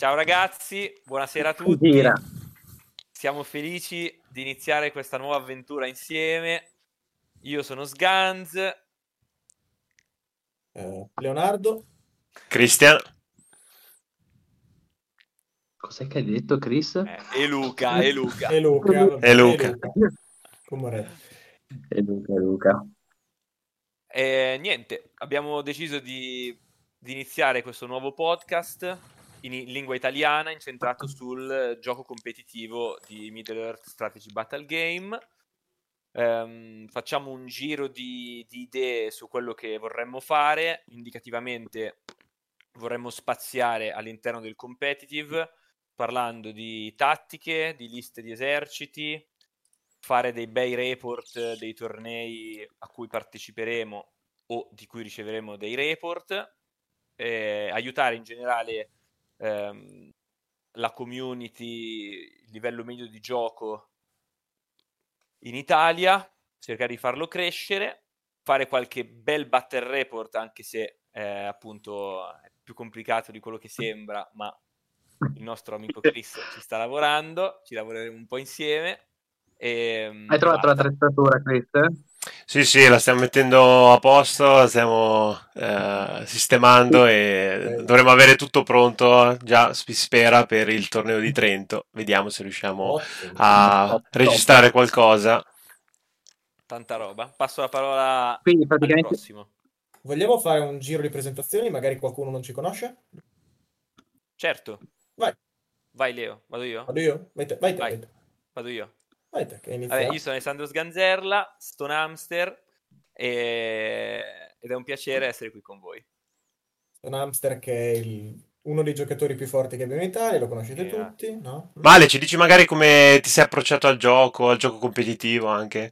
Ciao ragazzi, buonasera a tutti. Gira. Siamo felici di iniziare questa nuova avventura insieme. Io sono Sganz. Eh, Leonardo. Cristian. Cos'è che hai detto, Chris? Eh, e Luca, e Luca. E Luca. E Luca. Come E Luca, Luca. E niente, abbiamo deciso di, di iniziare questo nuovo podcast in, in lingua italiana incentrato sul gioco competitivo di Middle Earth Strategy Battle Game. Ehm, facciamo un giro di, di idee su quello che vorremmo fare. Indicativamente vorremmo spaziare all'interno del competitive parlando di tattiche, di liste di eserciti, fare dei bei report dei tornei a cui parteciperemo o di cui riceveremo dei report, eh, aiutare in generale ehm, la community, il livello medio di gioco in Italia, cercare di farlo crescere, fare qualche bel battle report anche se eh, appunto è più complicato di quello che sembra, ma il nostro amico Chris ci sta lavorando, ci lavoreremo un po' insieme. E, Hai trovato basta. l'attrezzatura, Chris? Sì, sì, la stiamo mettendo a posto, la stiamo eh, sistemando e dovremmo avere tutto pronto, già si spera, per il torneo di Trento. Vediamo se riusciamo a registrare qualcosa. Tanta roba. Passo la parola Quindi al praticamente prossimo. Vogliamo fare un giro di presentazioni? Magari qualcuno non ci conosce? Certo, Vai, vai Leo, vado io? vado io? Vai te, vai te, Vai. Vado io. Vabbè, io sono Alessandro Sganzerla, Stone Hamster e... ed è un piacere essere qui con voi. Un hamster che è il- uno dei giocatori più forti che abbiamo in Italia, lo conoscete Yeah. tutti, no? Vale, ci dici magari come ti sei approcciato al gioco, al gioco competitivo anche?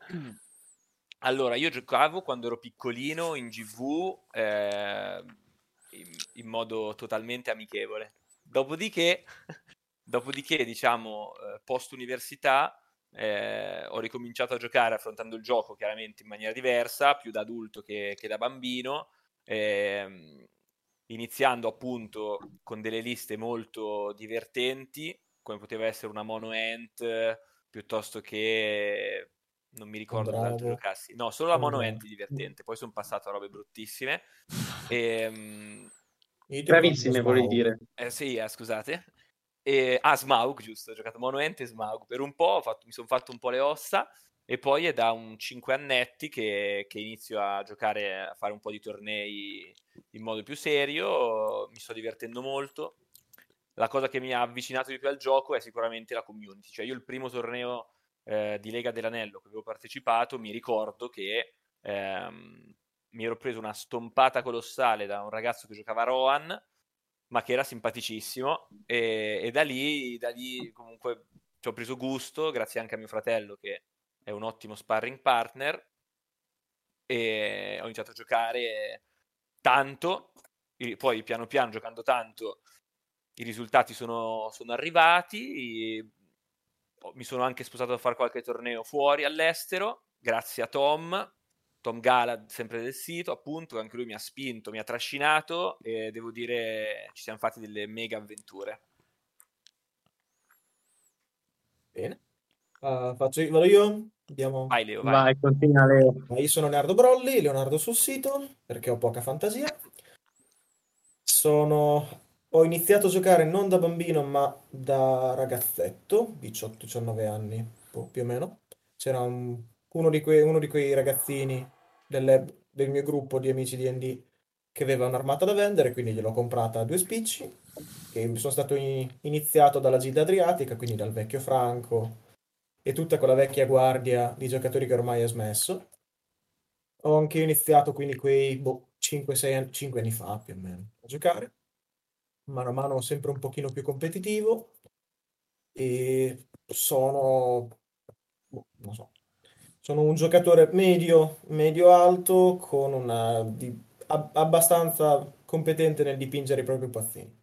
Allora, io giocavo quando ero piccolino in GV eh, in, in modo totalmente amichevole. Dopodiché, dopodiché diciamo, eh, post università, eh, ho ricominciato a giocare affrontando il gioco chiaramente in maniera diversa, più da adulto che, che da bambino, ehm, iniziando appunto con delle liste molto divertenti, come poteva essere una Mono Ant, eh, piuttosto che non mi ricordo Bravo. l'altro giocassi. No, solo la Mono. Ant è divertente, poi sono passato a robe bruttissime. Ehm, ti bravissime, volevi dire. eh, sì, eh, scusate. E, ah, Smaug, giusto, ho giocato Mono Ant e Smaug. Per un po' fatto- mi sono fatto un po' le ossa e poi è da un 5 annetti che, che inizio a giocare, a fare un po' di tornei in modo più serio. Mi sto divertendo molto. La cosa che mi ha avvicinato di più al gioco è sicuramente la community. Cioè, io il primo torneo eh, di Lega dell'Anello che avevo partecipato, mi ricordo che ehm, mi ero preso una stompata colossale da un ragazzo che giocava a Rohan, ma che era simpaticissimo, e, e da lì, da lì comunque ci ho preso gusto, grazie anche a mio fratello che è un ottimo sparring partner, e ho iniziato a giocare tanto, poi piano piano giocando tanto i risultati sono, sono arrivati, mi sono anche sposato a fare qualche torneo fuori all'estero, grazie a Tom, Tom Galad, sempre del sito, appunto, che anche lui mi ha spinto, mi ha trascinato e devo dire ci siamo fatti delle mega avventure. Bene. Ah, faccio io, vado io? Andiamo. Vai Leo, vai. Vai, continua Leo. Ma Io sono Leonardo Brolli, Leonardo sul sito, perché ho poca fantasia. Sono... Ho iniziato a giocare non da bambino, ma da ragazzetto, 18-19 anni, boh, più o meno. C'era un- uno di quei, uno di quei ragazzini delle- del mio gruppo di amici D&D che aveva un'armata da vendere, quindi gliel'ho comprata a due spicci, che sono stato in- iniziato dalla Gilda Adriatica, quindi dal vecchio Franco e tutta quella vecchia guardia di giocatori che ormai ha smesso. Ho anche iniziato quindi quei boh, 5-6 anni, 5 anni fa più o meno a giocare, mano a mano sempre un pochino più competitivo e sono, boh, non so, sono un giocatore medio, medio-alto con una di- ab- abbastanza competente nel dipingere i propri pazzini.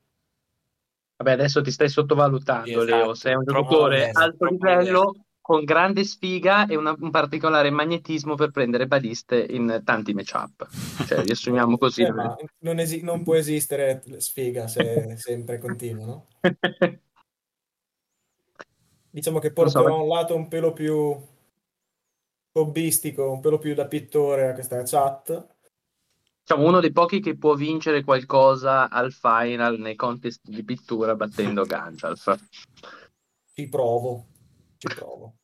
Vabbè, adesso ti stai sottovalutando, Esatto, Leo. Sei un troppo giocatore modesto, alto troppo livello, con grande sfiga e una- un particolare magnetismo per prendere baliste in tanti matchup. Cioè, riassumiamo così. Eh, non, esi- non può esistere sfiga se sempre continua, no? Diciamo che Non so, porterò un lato un pelo più hobbistico, un pelo più da pittore a questa chat. Diciamo, uno dei pochi che può vincere qualcosa al final nei contest di pittura battendo Gandalf. Ci provo, ci provo.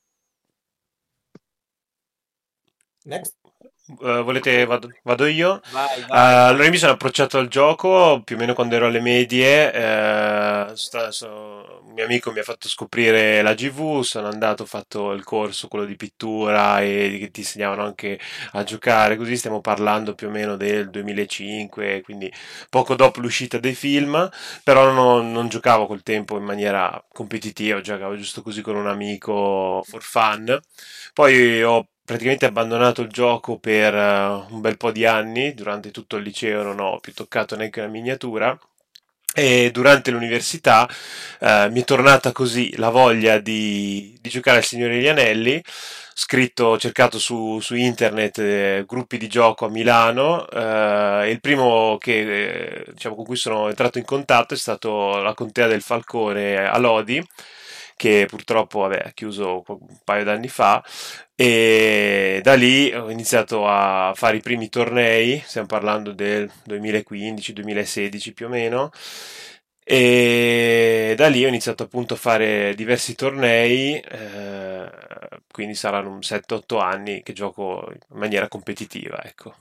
Next. Eh, volete, vado, vado io? Vai, vai. allora io mi sono approcciato al gioco più o meno quando ero alle medie, eh, sta- so- un mio amico mi ha fatto scoprire la GV, sono andato, ho fatto il corso, quello di pittura e che ti insegnavano anche a giocare, così stiamo parlando più o meno del 2005, quindi poco dopo l'uscita dei film, però non, non giocavo col tempo in maniera competitiva, giocavo giusto così con un amico for fun. Poi ho praticamente abbandonato il gioco per eh, un bel po' di anni, durante tutto il liceo non ho più toccato neanche una miniatura. E durante l'università eh, mi è tornata così la voglia di, di giocare al Signore degli Anelli. Scritto, cercato su, su internet eh, gruppi di gioco a Milano. eh, il primo che, eh, diciamo, con cui sono entrato in contatto è stato la Contea del Falcone a Lodi, che purtroppo vabbè, ha chiuso un paio d'anni fa. E da lì ho iniziato a fare i primi tornei, stiamo parlando del 2015-2016 più o meno, e da lì ho iniziato appunto a fare diversi tornei, eh, quindi saranno un 7-8 anni che gioco in maniera competitiva, ecco.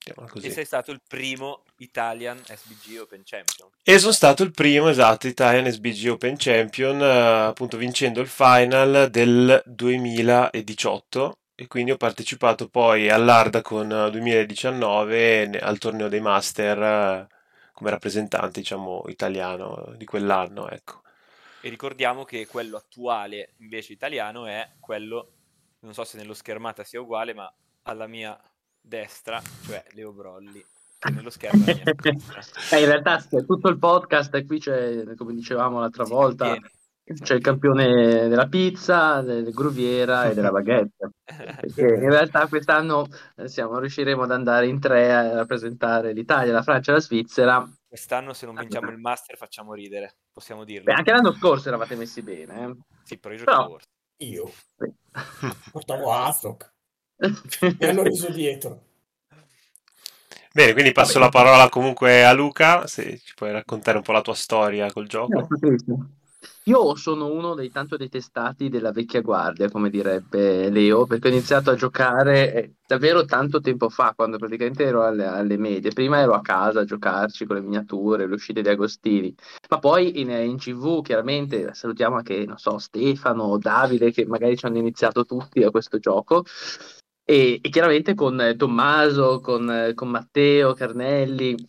Mettiamola E così. sei stato il primo Italian SBG Open Champion. E sono stato il primo, esatto, Italian SBG Open Champion, eh, appunto vincendo il final del 2018 e quindi ho partecipato poi all'Ardacon eh, 2019 ne- al torneo dei Master eh, come rappresentante, diciamo, italiano di quell'anno, ecco. E ricordiamo che quello attuale, invece italiano, è quello, non so se nello schermata sia uguale, ma alla mia destra, cioè Leo Brolli, che nello schermo è mia. Eh, in realtà tutto il podcast e qui c'è, come dicevamo l'altra Si volta, mantiene. c'è il campione della pizza, del gruviera e della baguette. Perché in realtà quest'anno eh, siamo, riusciremo ad andare in tre a rappresentare l'Italia, la Francia e la Svizzera. Quest'anno se non vinciamo il Master facciamo ridere, possiamo dirlo. Beh, anche l'anno scorso eravate messi bene. eh. Sì, però io Però-. Io Sì. portavo Astok, mi hanno riso dietro. Bene, quindi passo la parola comunque a Luca, se ci puoi raccontare un po' la tua storia col gioco. Io sono uno dei tanto detestati della vecchia guardia, come direbbe Leo, perché ho iniziato a giocare eh, davvero tanto tempo fa, quando praticamente ero alle, alle medie. Prima ero a casa a giocarci con le miniature, le uscite di Agostini, ma poi in, in CV chiaramente salutiamo anche, non so, Stefano, Davide, che magari ci hanno iniziato tutti a questo gioco. E, e chiaramente con eh, Tommaso, con, eh, con Matteo, Carnelli, un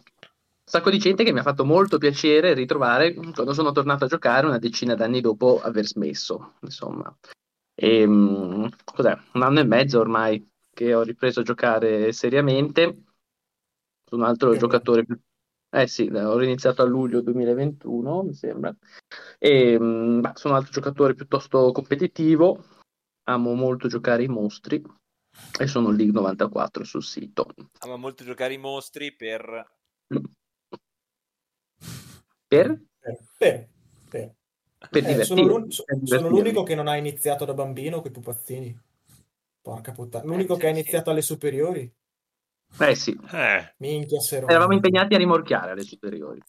sacco di gente che mi ha fatto molto piacere ritrovare quando sono tornato a giocare una decina d'anni dopo aver smesso, insomma. E, mm, cos'è? Un anno e mezzo ormai che ho ripreso a giocare seriamente. Sono un altro meno. giocatore più... Eh sì, ho iniziato a luglio 2021, mi sembra. E, mm, bah, sono un altro giocatore piuttosto competitivo. Amo molto giocare i mostri e sono League 94 sul sito. Ama molto giocare i mostri per... Per? Per, per, per. Eh, sono l'un- sono l'unico che non ha iniziato da bambino con i pupazzini. Porca puttana. L'unico Eh, che ha sì. iniziato alle superiori. Eh sì, Eh, Minchia se eravamo impegnati a rimorchiare alle superiori.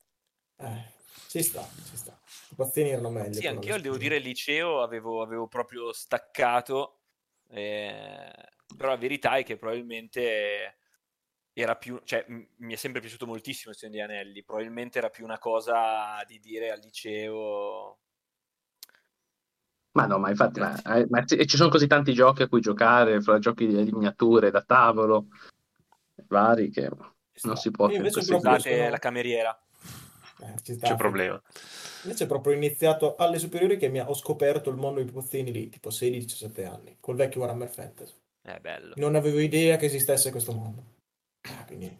Eh, ci sta, ci sta. I pupazzini erano meglio. Sì, anch'io devo dire, il liceo avevo, avevo proprio staccato, eh, però la verità è che probabilmente era più, cioè m- mi è sempre piaciuto moltissimo il Signore degli Anelli, probabilmente era più una cosa di dire al liceo... Ma no, ma infatti, ma, eh, ma ci ci sono così tanti giochi a cui giocare, fra giochi di di miniature da tavolo, vari, che non si può che invece sono- la cameriera. Eh, ci sta. c'è problema. Invece proprio ho iniziato alle superiori che mi ha- ho scoperto il mondo dei pupazzini lì, tipo 16-17 anni, col vecchio Warhammer Fantasy. È bello. Non avevo idea che esistesse questo mondo. Ah, quindi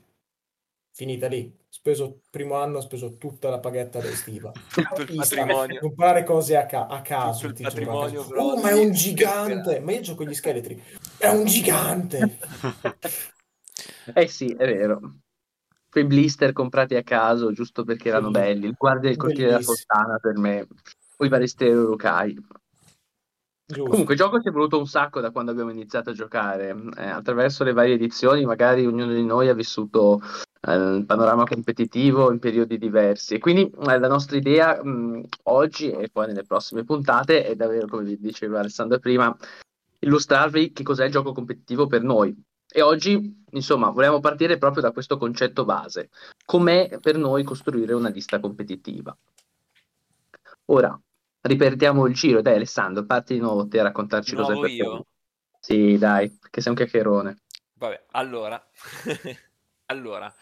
finita lì. Speso primo anno, ho speso tutta la paghetta estiva. Tutto il patrimonio. comprare cose a, ca- a caso. Tutto il patrimonio, caso. Oh, ma è sì, un gigante! Ma io gioco con gli scheletri. È un gigante! Eh sì, è vero. Quei blister comprati a caso giusto perché erano Belli- belli. Il guardia del cortile della fontana per me. O i vari stereolocai. Giusto. Comunque, il gioco si è evoluto un sacco da quando abbiamo iniziato a giocare. Eh, attraverso le varie edizioni, magari ognuno di noi ha vissuto eh, il panorama competitivo in periodi diversi. E quindi eh, la nostra idea mh, oggi e poi nelle prossime puntate è davvero, come diceva Alessandro prima, illustrarvi che cos'è il gioco competitivo per noi. E oggi, insomma, volevamo partire proprio da questo concetto base. Com'è per noi costruire una lista competitiva? Ora, ripetiamo il giro. Dai, Alessandro, parti di nuovo te a raccontarci per te. io? Sì, dai, che sei un chiacchierone. Vabbè, allora, allora,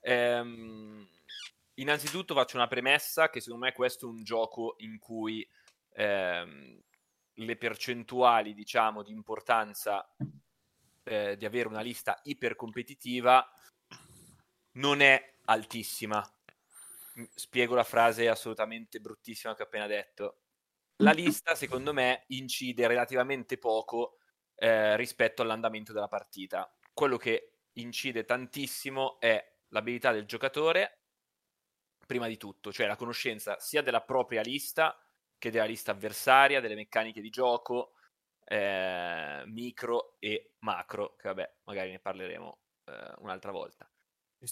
ehm, innanzitutto faccio una premessa che secondo me questo è un gioco in cui ehm, le percentuali, diciamo, di importanza eh, di avere una lista ipercompetitiva non è altissima. Spiego la frase assolutamente bruttissima che ho appena detto. La lista, secondo me, incide relativamente poco eh, rispetto all'andamento della partita. Quello che incide tantissimo è l'abilità del giocatore, prima di tutto, cioè la conoscenza sia della propria lista che della lista avversaria, delle meccaniche di gioco, eh, micro e macro, che vabbè, magari ne parleremo eh, un'altra volta.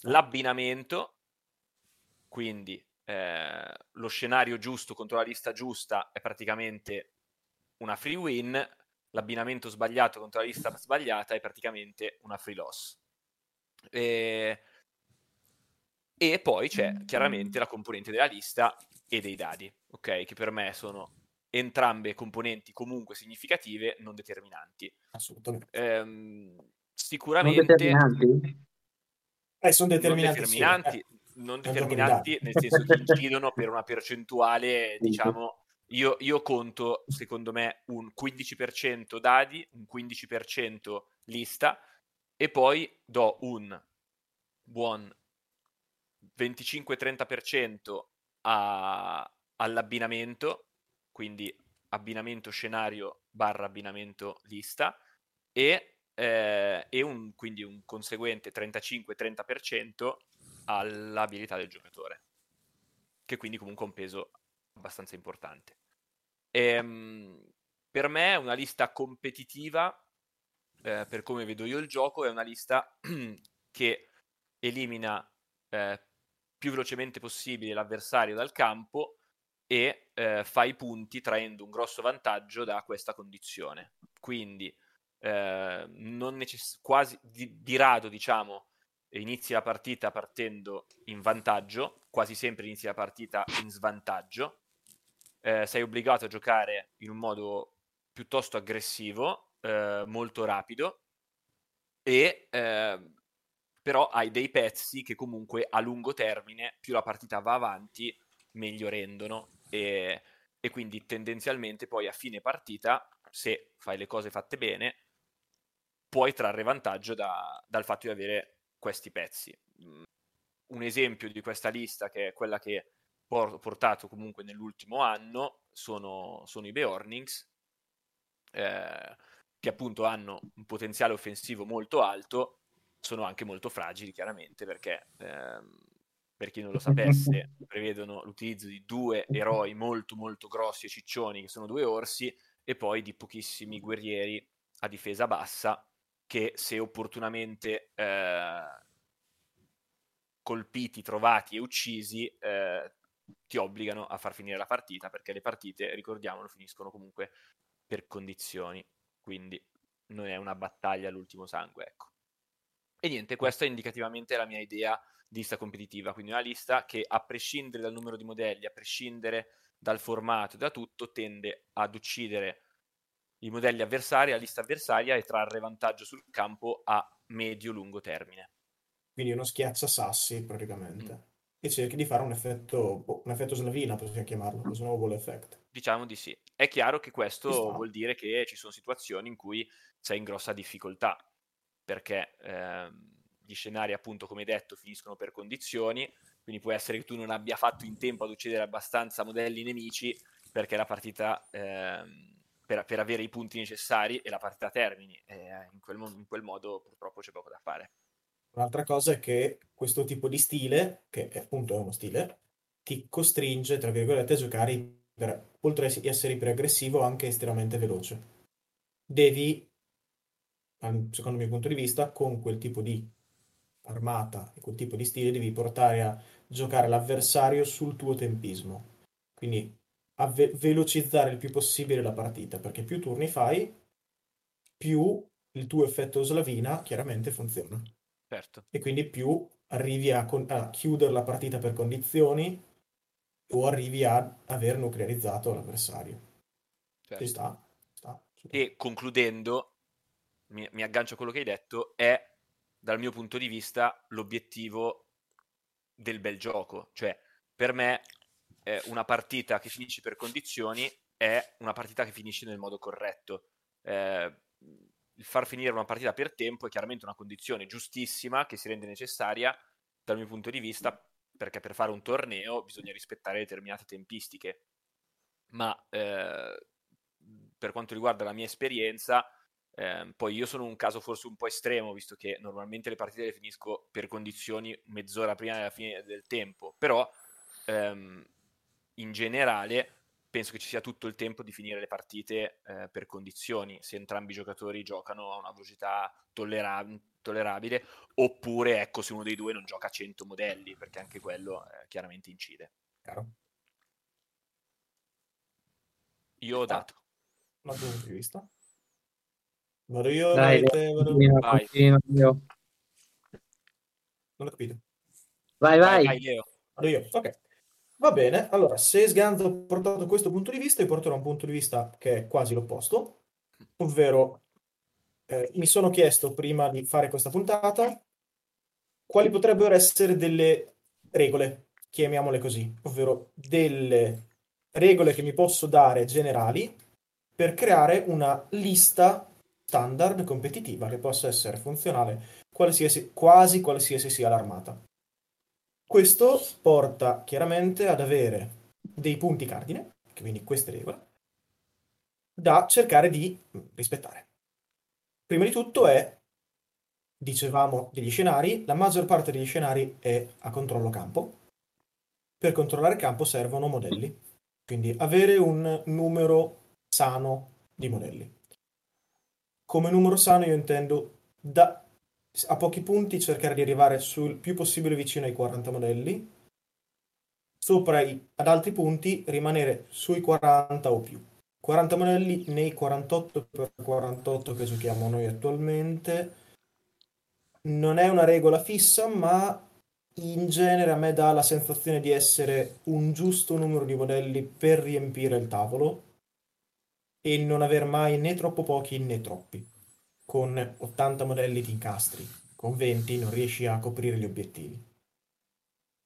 L'abbinamento, quindi eh, lo scenario giusto contro la lista giusta è praticamente una free win, l'abbinamento sbagliato contro la lista sbagliata è praticamente una free loss. E, e poi c'è chiaramente la componente della lista e dei dadi, ok? Che per me sono entrambe componenti comunque significative, non determinanti. Assolutamente. Ehm, Non sicuramente determinanti? Eh, sono non determinanti, sì, determinanti, eh. Non determinanti nel senso che incidono per una percentuale, diciamo, io, io conto secondo me un 15% dadi, un 15% lista e poi do un buon 25-30% a- all'abbinamento, quindi abbinamento scenario barra abbinamento lista e, eh, e un, quindi un conseguente 35-30% all'abilità del giocatore, che quindi comunque ha un peso abbastanza importante. Ehm, per me una lista competitiva, eh, per come vedo io il gioco, è una lista che elimina eh, più velocemente possibile l'avversario dal campo e eh, fa i punti traendo un grosso vantaggio da questa condizione. Quindi eh, necess- quasi di, di rado, diciamo, inizi la partita partendo in vantaggio, quasi sempre inizi la partita in svantaggio. Eh, sei obbligato a giocare in un modo piuttosto aggressivo, eh, molto rapido e eh, però hai dei pezzi che comunque a lungo termine, più la partita va avanti, meglio rendono e, e quindi tendenzialmente poi a fine partita, se fai le cose fatte bene, puoi trarre vantaggio da- dal fatto di avere questi pezzi. Mm, Un esempio di questa lista, che è quella che ho portato comunque nell'ultimo anno, sono, sono i Beornings, eh, che appunto hanno un potenziale offensivo molto alto, sono anche molto fragili chiaramente perché ehm, per chi non lo sapesse prevedono l'utilizzo di due eroi molto molto grossi e ciccioni che sono due orsi e poi di pochissimi guerrieri a difesa bassa che se opportunamente eh, colpiti, trovati e uccisi eh, ti obbligano a far finire la partita perché le partite, ricordiamolo, finiscono comunque per condizioni, quindi non è una battaglia all'ultimo sangue, ecco. E niente, questa è indicativamente la mia idea di lista competitiva, quindi una lista che a prescindere dal numero di modelli, a prescindere dal formato, da tutto, tende ad uccidere i modelli avversari, la lista avversaria e trarre vantaggio sul campo a medio-lungo termine. Quindi uno schiaccia sassi praticamente. Mm. E cerchi di fare un effetto, boh, un effetto slavina, possiamo chiamarlo, lo snowball effect. Diciamo di sì. È chiaro che questo vuol dire che ci sono situazioni in cui sei in grossa difficoltà, perché ehm, gli scenari, appunto, come detto, finiscono per condizioni, quindi può essere che tu non abbia fatto in tempo ad uccidere abbastanza modelli nemici perché la partita, ehm, per, per, avere i punti necessari e la partita termini. E in, quel, in quel modo purtroppo c'è poco da fare. Un'altra cosa è che questo tipo di stile, che è appunto è uno stile, ti costringe, tra virgolette, a giocare, per, oltre a essere iperaggressivo, anche estremamente veloce. Devi, secondo il mio punto di vista, con quel tipo di armata e quel tipo di stile, devi portare a giocare l'avversario sul tuo tempismo. Quindi a ve- velocizzare il più possibile la partita, perché più turni fai, più il tuo effetto slavina chiaramente funziona. Certo. E quindi più arrivi a, con- a chiudere la partita per condizioni o arrivi a aver nuclearizzato l'avversario. Certo. Ci sta. sta. E concludendo, mi, mi aggancio a quello che hai detto, è dal mio punto di vista l'obiettivo del bel gioco. Cioè, per me eh, una partita che finisce per condizioni è una partita che finisce nel modo corretto. Eh, il far finire una partita per tempo è chiaramente una condizione giustissima che si rende necessaria dal mio punto di vista perché per fare un torneo bisogna rispettare determinate tempistiche. Ma eh, per quanto riguarda la mia esperienza, eh, poi io sono un caso forse un po' estremo, visto che normalmente le partite le finisco per condizioni mezz'ora prima della fine del tempo, però ehm, in generale penso che ci sia tutto il tempo di finire le partite eh, per condizioni, se entrambi i giocatori giocano a una velocità tollera- tollerabile, oppure ecco se uno dei due non gioca a 100 modelli, perché anche quello eh, chiaramente incide. Chiaro. Io ho ah, dato. Ma punto di vista? Vado io, Dai, te, vado... Vai. io. Non ho capito. Vai, vai. vai, vai Leo. Vado io, ok. Va bene, allora, se Sganzo ha portato questo punto di vista, io porterò un punto di vista che è quasi l'opposto, ovvero eh, mi sono chiesto prima di fare questa puntata quali potrebbero essere delle regole, chiamiamole così, ovvero delle regole che mi posso dare generali per creare una lista standard competitiva che possa essere funzionale qualsiasi, quasi qualsiasi sia l'armata. Questo porta chiaramente ad avere dei punti cardine, quindi queste regole, da cercare di rispettare. Prima di tutto è, dicevamo, degli scenari, la maggior parte degli scenari è a controllo campo. Per controllare campo servono modelli, quindi avere un numero sano di modelli. Come numero sano io intendo da a pochi punti cercare di arrivare sul più possibile vicino ai 40 modelli, sopra i, ad altri punti rimanere sui 40 o più. 40 modelli nei 48x48 che giochiamo noi attualmente. Non è una regola fissa, ma in genere a me dà la sensazione di essere un giusto numero di modelli per riempire il tavolo e non aver mai né troppo pochi né troppi con 80 modelli ti incastri, con 20 non riesci a coprire gli obiettivi.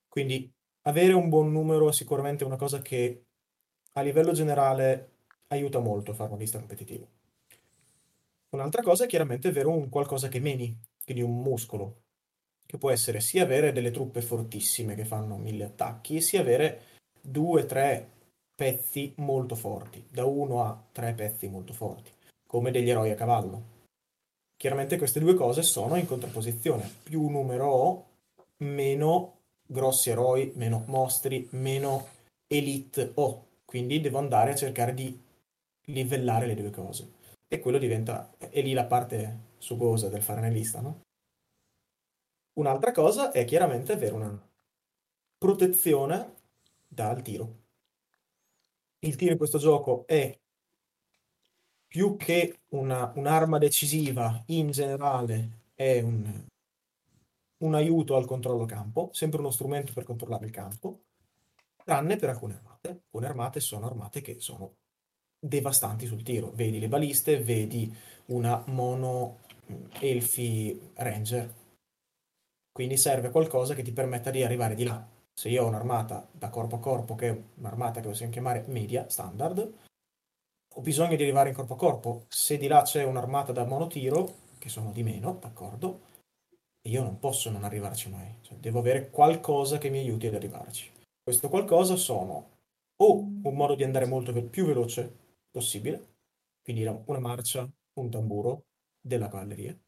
Quindi avere un buon numero è sicuramente una cosa che a livello generale aiuta molto a fare una lista competitiva. Un'altra cosa è chiaramente avere un qualcosa che meni, quindi un muscolo, che può essere sia avere delle truppe fortissime che fanno mille attacchi, sia avere due, tre pezzi molto forti, da uno a tre pezzi molto forti, come degli eroi a cavallo. Chiaramente queste due cose sono in contrapposizione. Più numero ho, meno grossi eroi, meno mostri, meno elite ho. Quindi devo andare a cercare di livellare le due cose. E quello diventa... è lì la parte sugosa del fare analista, no? Un'altra cosa è chiaramente avere una protezione dal tiro. Il tiro in questo gioco è più che una, un'arma decisiva in generale è un, un aiuto al controllo campo, sempre uno strumento per controllare il campo, tranne per alcune armate. Alcune armate sono armate che sono devastanti sul tiro. Vedi le baliste, vedi una mono mm, elfi ranger. Quindi serve qualcosa che ti permetta di arrivare di là. Se io ho un'armata da corpo a corpo, che è un'armata che possiamo chiamare media, standard, ho bisogno di arrivare in corpo a corpo. Se di là c'è un'armata da monotiro, che sono di meno, d'accordo, io non posso non arrivarci mai. Cioè, devo avere qualcosa che mi aiuti ad arrivarci. Questo qualcosa sono o un modo di andare molto ve- più veloce possibile, quindi una marcia, un tamburo della cavalleria,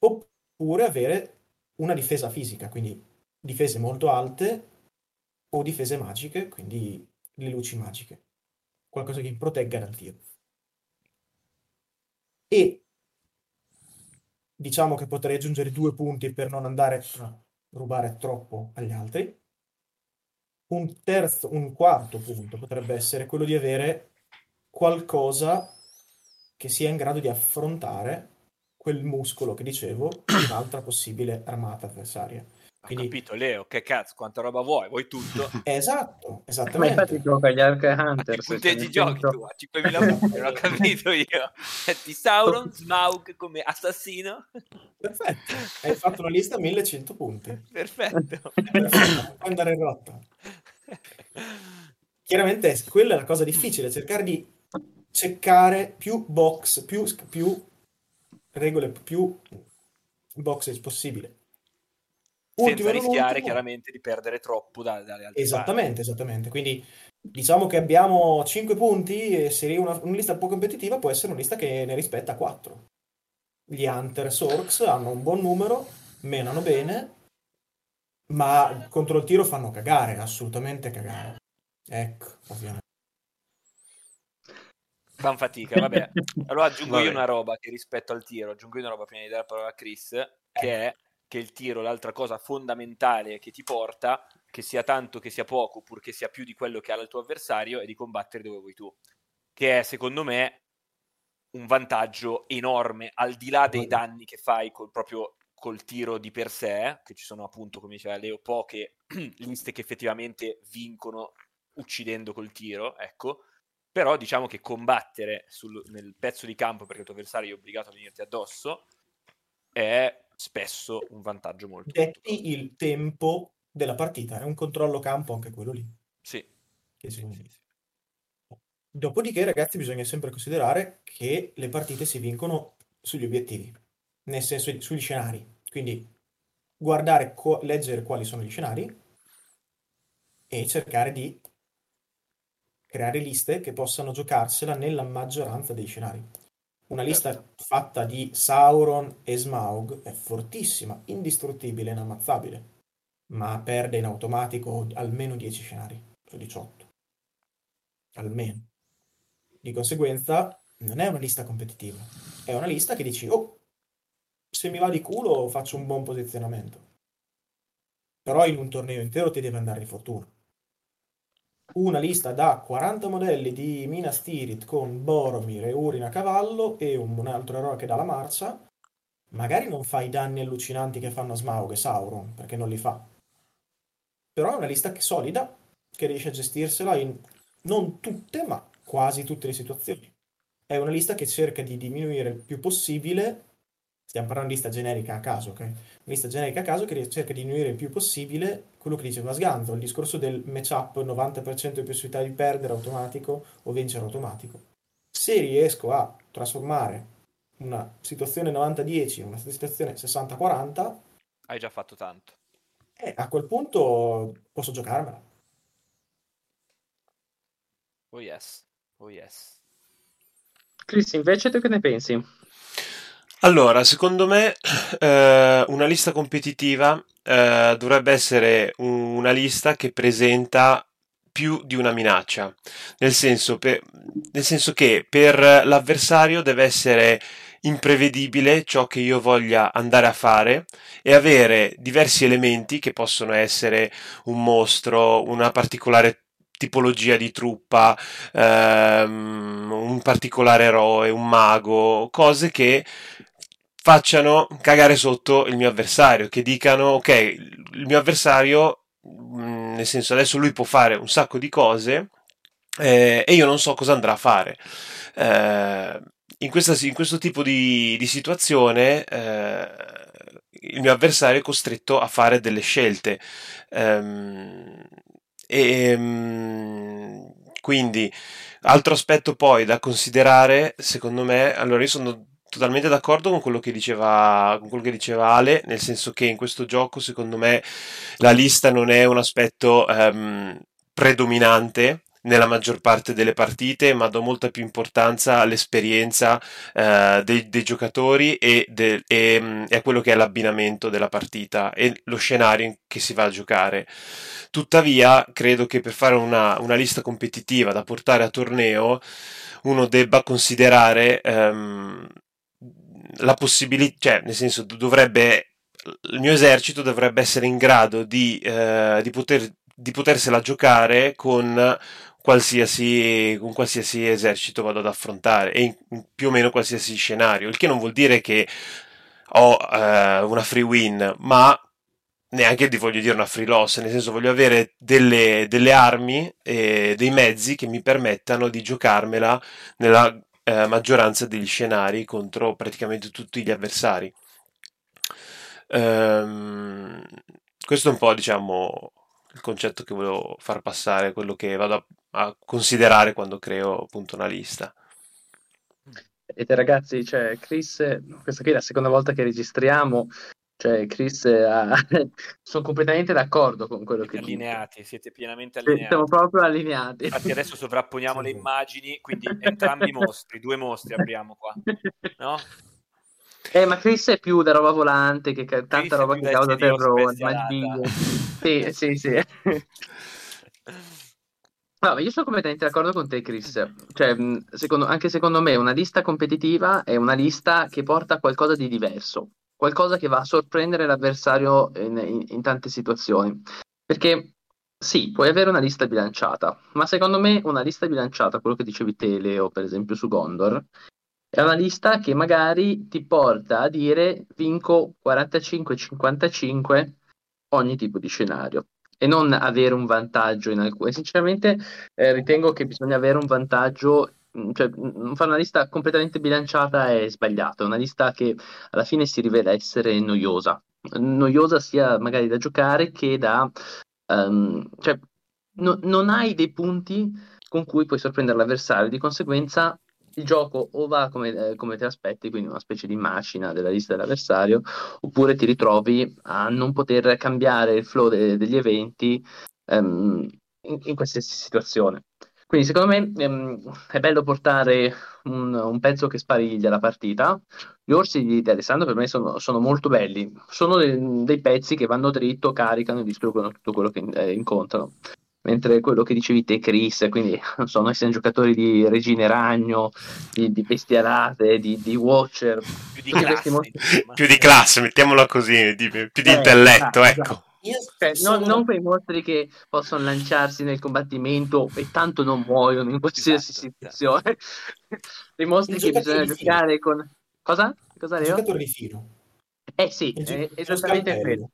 oppure avere una difesa fisica, quindi difese molto alte o difese magiche, quindi le luci magiche, qualcosa che protegga tiro. E diciamo che potrei aggiungere due punti per non andare a rubare troppo agli altri. Un terzo, un quarto punto potrebbe essere quello di avere qualcosa che sia in grado di affrontare quel muscolo che dicevo di un'altra possibile armata avversaria. Ho Quindi, capito, Leo, che cazzo, quanta roba vuoi? Vuoi tutto? esatto, Ma infatti esattamente. gioca agli Ark A che Hunters, cioè punteggi nel giochi tu? A 5.000 punti, non ho capito io. Di Sauron, Smaug come assassino? Perfetto, hai fatto una lista a 1100 punti. Perfetto. Perfetto, puoi andare in rotta. Chiaramente quella è la cosa difficile, cercare di cercare più box, più, più regole, più boxes possibile. Ultimo Senza rischiare ultimo, chiaramente di perdere troppo da- dalle altre Esattamente, esattamente. Quindi diciamo che abbiamo 5 punti e se una, una lista un po' competitiva può essere una lista che ne rispetta 4. Gli Hunter Sorks hanno un buon numero, menano bene, ma contro il tiro fanno cagare, assolutamente cagare. Ecco, ovviamente. Fan fatica, vabbè. Allora aggiungo io Vabbè. una roba che rispetto al tiro, aggiungo io una roba prima di dare la parola a Chris, che è che il tiro, l'altra cosa fondamentale che ti porta, che sia tanto che sia poco, purché sia più di quello che ha il tuo avversario, è di combattere dove vuoi tu. Che è, secondo me, un vantaggio enorme, al di là dei danni che fai col, proprio col tiro di per sé, che ci sono appunto, come diceva Leo, poche liste che effettivamente vincono uccidendo col tiro, ecco. Però diciamo che combattere sul- nel pezzo di campo perché il tuo avversario è obbligato a venirti addosso è spesso un vantaggio molto. Detti il tempo della partita, è un controllo campo anche quello lì. Sì, sì, sì. Dopodiché, ragazzi, bisogna sempre considerare che le partite si vincono sugli obiettivi, nel senso sugli scenari. Quindi guardare, co- leggere quali sono gli scenari e cercare di creare liste che possano giocarsela nella maggioranza dei scenari. Una lista Certo. fatta di Sauron e Smaug è fortissima, indistruttibile, inammazzabile, ma perde in automatico almeno 10 scenari su 18. Almeno. Di conseguenza, non è una lista competitiva, è una lista che dici, oh, se mi va di culo faccio un buon posizionamento. Però in un torneo intero ti deve andare di fortuna. Una lista da 40 modelli di Minas Tirith con Boromir e Urin a cavallo e un, altro eroe che dà la marcia, magari non fa i danni allucinanti che fanno Smaug e Sauron, perché non li fa. Però è una lista che- solida, che riesce a gestirsela in non tutte, ma quasi tutte le situazioni. È una lista che cerca di diminuire il più possibile, stiamo parlando di lista generica a caso, ok? Una lista generica a caso che cerca di diminuire il più possibile quello che diceva Sganzo, il discorso del matchup 90% di possibilità di perdere automatico o vincere automatico. Se riesco a trasformare una situazione 90-10 in una situazione 60-40, Hai già fatto tanto. eh, a quel punto posso giocarmela. Oh yes, oh yes. Chris, invece tu che ne pensi? Allora, secondo me eh, una lista competitiva eh, dovrebbe essere una lista che presenta più di una minaccia, nel senso, per- nel senso che per l'avversario deve essere imprevedibile ciò che io voglia andare a fare e avere diversi elementi che possono essere un mostro, una particolare tipologia di truppa, ehm, un particolare eroe, un mago, cose che facciano cagare sotto il mio avversario, che dicano ok, il mio avversario, mh, nel senso adesso lui può fare un sacco di cose eh, e io non so cosa andrà a fare. Eh, in, questa, in questo tipo di, di situazione eh, il mio avversario è costretto a fare delle scelte. Ehm, e mm, quindi altro aspetto poi da considerare, secondo me, allora io sono totalmente d'accordo con quello che diceva, con quello che diceva Ale, nel senso che in questo gioco, secondo me, la lista non è un aspetto ehm, predominante nella maggior parte delle partite, ma do molta più importanza all'esperienza eh, dei, dei, giocatori e, de, e, mm, e, a quello che è l'abbinamento della partita e lo scenario in che si va a giocare. Tuttavia, credo che per fare una, una lista competitiva da portare a torneo, uno debba considerare ehm, la possibilità, cioè nel senso dovrebbe il mio esercito dovrebbe essere in grado di, eh, di, poter, di potersela giocare con qualsiasi, con qualsiasi esercito vado ad affrontare e in, in più o meno qualsiasi scenario, il che non vuol dire che ho eh, una free win, ma neanche ti voglio dire una free loss, nel senso voglio avere delle, delle armi e dei mezzi che mi permettano di giocarmela nella eh, maggioranza degli scenari contro praticamente tutti gli avversari. Ehm, questo è un po', diciamo, il concetto che volevo far passare, quello che vado a a considerare quando creo appunto una lista. E te ragazzi, cioè, Chris, questa qui è la seconda volta che registriamo, cioè Chris ha... sono completamente d'accordo con quello che allineati, dice. siete pienamente allineati. Siamo proprio allineati. Infatti adesso sovrapponiamo le immagini, quindi entrambi i mostri, due mostri abbiamo qua, no? Eh, ma Chris è più da roba volante, che tanta Chris roba che causa terrore, ma Sì, sì, sì. No, io sono completamente d'accordo con te, Chris. Cioè, secondo, anche secondo me una lista competitiva è una lista che porta a qualcosa di diverso, qualcosa che va a sorprendere l'avversario in, in, in tante situazioni. Perché sì, puoi avere una lista bilanciata, ma secondo me una lista bilanciata, quello che dicevi te, Leo, per esempio su Gondor, è una lista che magari ti porta a dire vinco 45-55 ogni tipo di scenario e non avere un vantaggio in alcune. Sinceramente, eh, ritengo che bisogna avere un vantaggio, cioè mm, fare una lista completamente bilanciata è sbagliato, è una lista che alla fine si rivela essere noiosa. Noiosa sia magari da giocare che da... Um, cioè, no, non hai dei punti con cui puoi sorprendere l'avversario, di conseguenza il gioco o va come, eh, come, te aspetti, quindi una specie di macina della lista dell'avversario, oppure ti ritrovi a non poter cambiare il flow de- degli eventi um, in, in, qualsiasi situazione. Quindi secondo me um, è bello portare un, un, pezzo che spariglia la partita. Gli orsi di, di Alessandro per me sono, sono molto belli, sono dei, dei, pezzi che vanno dritto, caricano e distruggono tutto quello che eh, incontrano mentre quello che dicevi te, Chris, quindi non so, noi siamo giocatori di Regine Ragno, di, di Bestialate, di, di Watcher, più di, classe, mostri... più di classe, mettiamola così, di, più di eh, intelletto, esatto, ecco. Esatto. Cioè, non, non, quei mostri che possono lanciarsi nel combattimento e tanto non muoiono in qualsiasi esatto, situazione. I mostri che bisogna giocare con... Cosa? Cosa, Leo? giocatore di filo. Eh sì, è esattamente quello.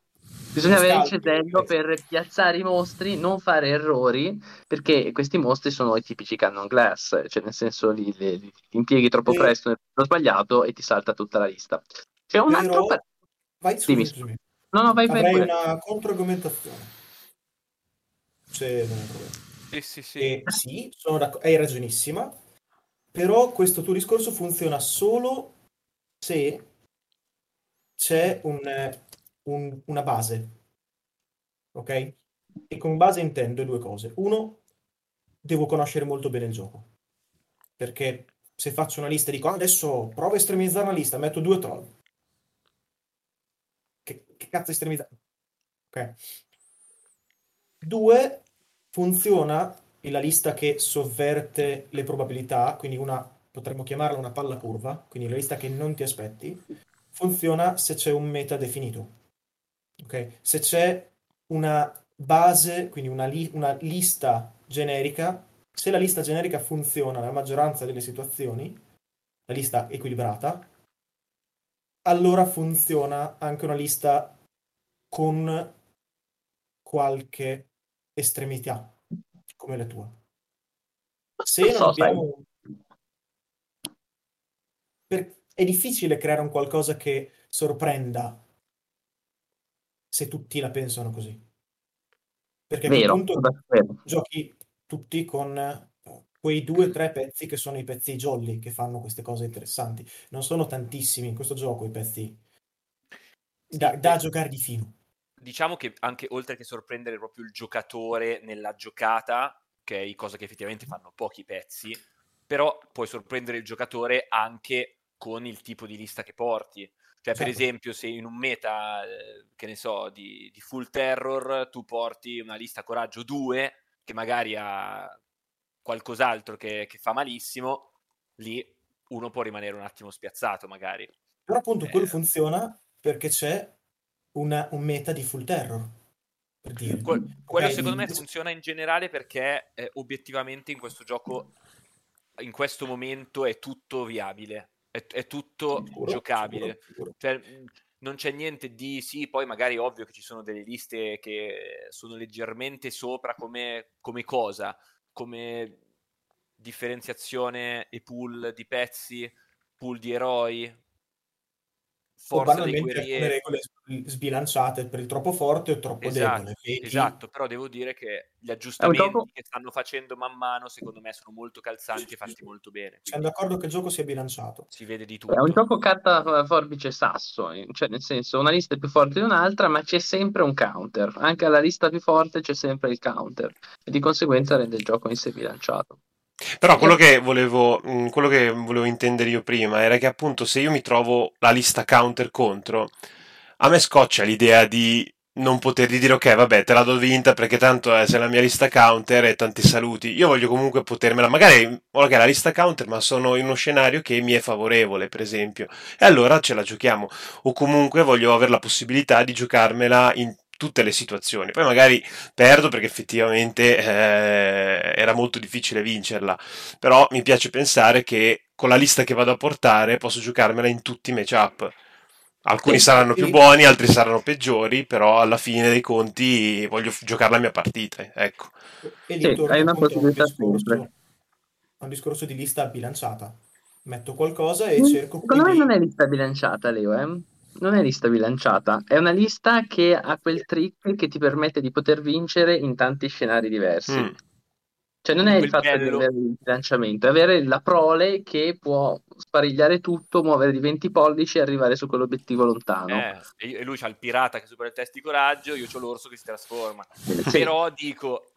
Bisogna avere il cesello per piazzare i mostri, non fare errori, perché questi mostri sono i tipici cannon glass, cioè nel senso li, li, li impieghi troppo e... presto nel sbagliato e ti salta tutta la lista. C'è un altro... Per... Vai su, Dimmi. Scusami. No, no, vai, Avrei vai una controargomentazione. Se non è problema. Sì, sì, sì. E, sì, rac- hai ragionissima, però questo tuo discorso funziona solo se c'è un un, una base, ok? E con base intendo due cose. Uno, devo conoscere molto bene il gioco, perché se faccio una lista e dico ah, adesso provo a estremizzare una lista, metto due troll. Che, che cazzo estremizzare? Ok. Due, funziona la lista che sovverte le probabilità, quindi una, potremmo chiamarla una palla curva, quindi la lista che non ti aspetti, funziona se c'è un meta definito. Okay? Se c'è una base, quindi una, li- una lista generica, se la lista generica funziona nella maggioranza delle situazioni, la lista equilibrata, allora funziona anche una lista con qualche estremità, come la tua. Se non, so, abbiamo... Per... È difficile creare un qualcosa che sorprenda se tutti la pensano così. Perché vero, a quel punto vero. giochi tutti con quei due o tre pezzi che sono i pezzi jolly che fanno queste cose interessanti. Non sono tantissimi in questo gioco i pezzi da, da giocare di fino. Diciamo che anche oltre che sorprendere proprio il giocatore nella giocata, che è cosa che effettivamente fanno pochi pezzi, però puoi sorprendere il giocatore anche con il tipo di lista che porti. Cioè, certo. per esempio, se in un meta, eh, che ne so, di, di, full terror, tu porti una lista coraggio 2, che magari ha qualcos'altro che, che, fa malissimo, lì uno può rimanere un attimo spiazzato, magari. Però appunto eh... quello funziona perché c'è una, un meta di full terror. Per dire. Que- quello okay. secondo me funziona in generale perché eh, obiettivamente in questo gioco, in questo momento, è tutto viabile è, è tutto sicuro, giocabile. Sicuro, sicuro. Cioè, non c'è niente di sì, poi magari è ovvio che ci sono delle liste che sono leggermente sopra come, come cosa, come differenziazione e pool di pezzi, pool di eroi, forza dei guerrieri. regole sbilanciate per il troppo forte o troppo esatto, debole. Vedi? Esatto, però devo dire che gli aggiustamenti gioco... che stanno facendo man mano, secondo me, sono molto calzanti e fatti molto bene. Siamo d'accordo che il gioco sia bilanciato. Si vede di tutto. È un gioco carta forbice sasso, eh, cioè nel senso una lista è più forte di un'altra, ma c'è sempre un counter. Anche alla lista più forte c'è sempre il counter e di conseguenza rende il gioco in sé bilanciato. Però quello che, volevo, mm, quello che volevo intendere io prima era che appunto se io mi trovo la lista counter contro, a me scoccia l'idea di non potergli dire ok vabbè te la do vinta perché tanto eh, sei la mia lista counter e tanti saluti. Io voglio comunque potermela magari ok la lista counter ma sono in uno scenario che mi è favorevole per esempio. E allora ce la giochiamo. O comunque voglio avere la possibilità di giocarmela in tutte le situazioni. Poi magari perdo perché effettivamente eh, era molto difficile vincerla, però mi piace pensare che con la lista che vado a portare posso giocarmela in tutti i matchup. Alcuni sì, saranno sì. più buoni, altri saranno peggiori, però alla fine dei conti voglio giocare la mia partita. Ecco. E sì, hai una possibilità sempre. Un discorso di lista bilanciata. Metto qualcosa e mm, cerco... Secondo me non è lista bilanciata, Leo, eh? Non è lista bilanciata, è una lista che ha quel trick che ti permette di poter vincere in tanti scenari diversi. Mm. Cioè non è il fatto bello. di avere il bilanciamento, è avere la prole che può sparigliare tutto, muovere di 20 pollici e arrivare su quell'obiettivo lontano. Eh, e lui c'ha il pirata che supera il test di coraggio, io c'ho l'orso che si trasforma. Sì. Però dico,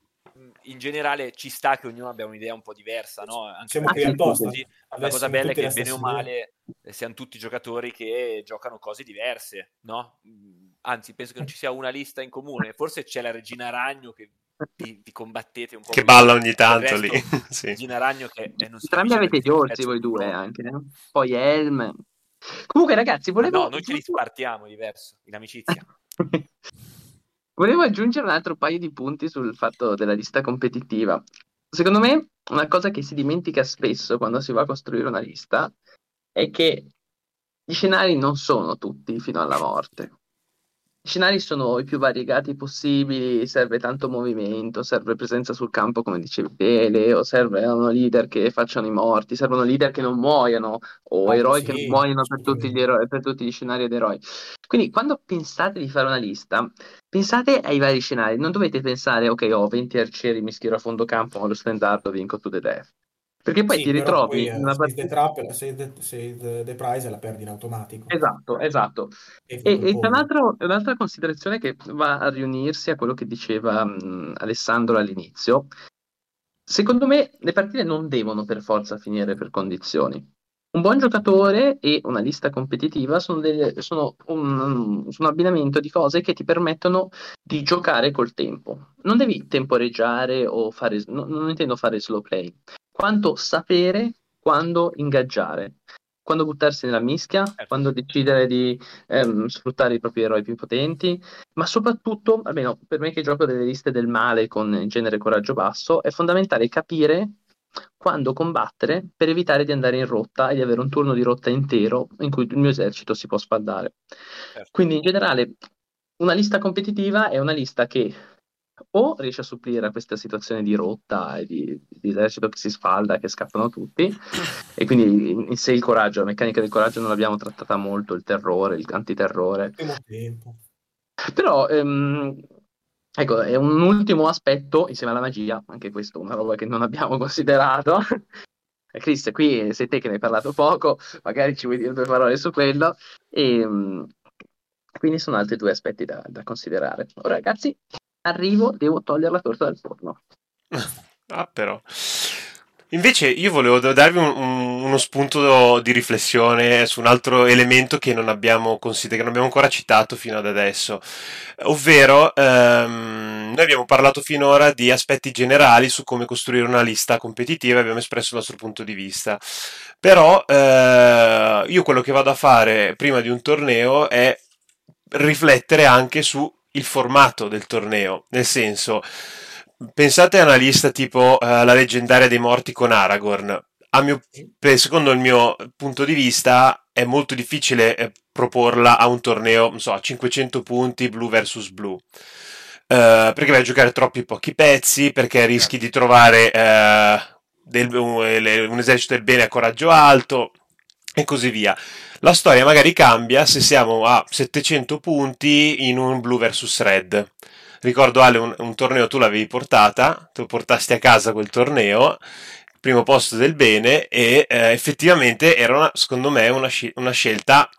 in generale ci sta che ognuno abbia un'idea un po' diversa, no? Anche Siamo qui apposta. La cosa bella è che bene o male siamo tutti giocatori che giocano cose diverse, no? Mm, anzi, penso che non ci sia una lista in comune. Forse c'è la Regina Ragno che vi, vi combattete un po'. Che balla ogni tanto lì. sì. Regina Ragno che eh, non si Entrambi avete gli orsi voi due anche, no? Poi Helm. Comunque ragazzi, volevo... no, noi ce li spartiamo diverso, in amicizia. Volevo aggiungere un altro paio di punti sul fatto della lista competitiva. Secondo me, una cosa che si dimentica spesso quando si va a costruire una lista è che gli scenari non sono tutti fino alla morte. I scenari sono i più variegati possibili, serve tanto movimento, serve presenza sul campo, come dicevi te, Leo, servono leader che facciano i morti, servono leader che non muoiano, o ah, eroi sì, che non muoiono per tutti, gli eroi, per tutti gli scenari ed eroi. Quindi quando pensate di fare una lista, pensate ai vari scenari, non dovete pensare, ok, ho 20 arcieri, mi schiero a fondo campo, ho lo stendardo, vinco to the death. Perché poi sì, ti ritrovi poi, in una partita... Se, the, se the, the prize la perdi in automatico. Esatto, esatto. E, e, e c'è un'altra considerazione che va a riunirsi a quello che diceva mh, Alessandro all'inizio. Secondo me le partite non devono per forza finire per condizioni. Un buon giocatore e una lista competitiva sono, delle, sono, un, un, abbinamento di cose che ti permettono di giocare col tempo. Non devi temporeggiare o fare, no, non intendo fare slow play, quanto sapere quando ingaggiare, quando buttarsi nella mischia, certo. quando decidere di ehm, sfruttare i propri eroi più potenti, ma soprattutto, almeno per me che gioco delle liste del male con genere coraggio basso, è fondamentale capire quando combattere per evitare di andare in rotta e di avere un turno di rotta intero in cui il mio esercito si può spaldare. Certo. Quindi in generale una lista competitiva è una lista che o riesce a supplire a questa situazione di rotta e di, di esercito che si sfalda, che scappano tutti, e quindi in sé il coraggio, la meccanica del coraggio non l'abbiamo trattata molto, il terrore, il antiterrore. Però ehm, Ecco, è un ultimo aspetto insieme alla magia, anche questo una roba che non abbiamo considerato. Eh, Chris, qui sei te che ne hai parlato poco, magari ci vuoi dire due parole su quello. E, mh, quindi sono altri due aspetti da, da considerare. Ora, ragazzi, arrivo, devo togliere la torta dal forno. Ah, però. Invece io volevo darvi un- un- uno spunto di riflessione su un altro elemento che non abbiamo considerato, che non abbiamo ancora citato fino ad adesso, ovvero ehm, noi abbiamo parlato finora di aspetti generali su come costruire una lista competitiva e abbiamo espresso il nostro punto di vista. Però eh, io quello che vado a fare prima di un torneo è riflettere anche su il formato del torneo, nel senso Pensate a una lista tipo eh, la leggendaria dei morti con Aragorn. Mio, per- secondo il mio punto di vista, è molto difficile eh, proporla a un torneo, non so, a 500 punti blu versus blu. Eh, perché vai a giocare troppi pochi pezzi, perché rischi di trovare eh, del- un, un esercito del bene a coraggio alto e così via. La storia magari cambia se siamo a 700 punti in un blu versus red. Ricordo Ale, un, un torneo tu l'avevi portata, tu portasti a casa quel torneo, primo posto del bene e eh, effettivamente era una, secondo me una, sci- una scelta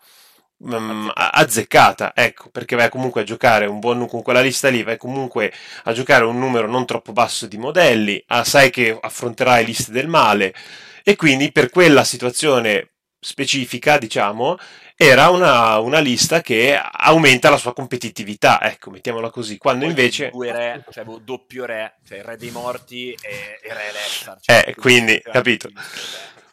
a- azzeccata, ecco, perché vai comunque a giocare un buon con quella lista lì, vai comunque a giocare un numero non troppo basso di modelli, ah, sai che affronterai liste del male e quindi per quella situazione specifica, diciamo, era una, una lista che aumenta la sua competitività, ecco, mettiamola così, quando Poi invece... due re, cioè avevo doppio re, cioè il re dei morti e, e re Lexar. Cioè, Eh, quindi, capito.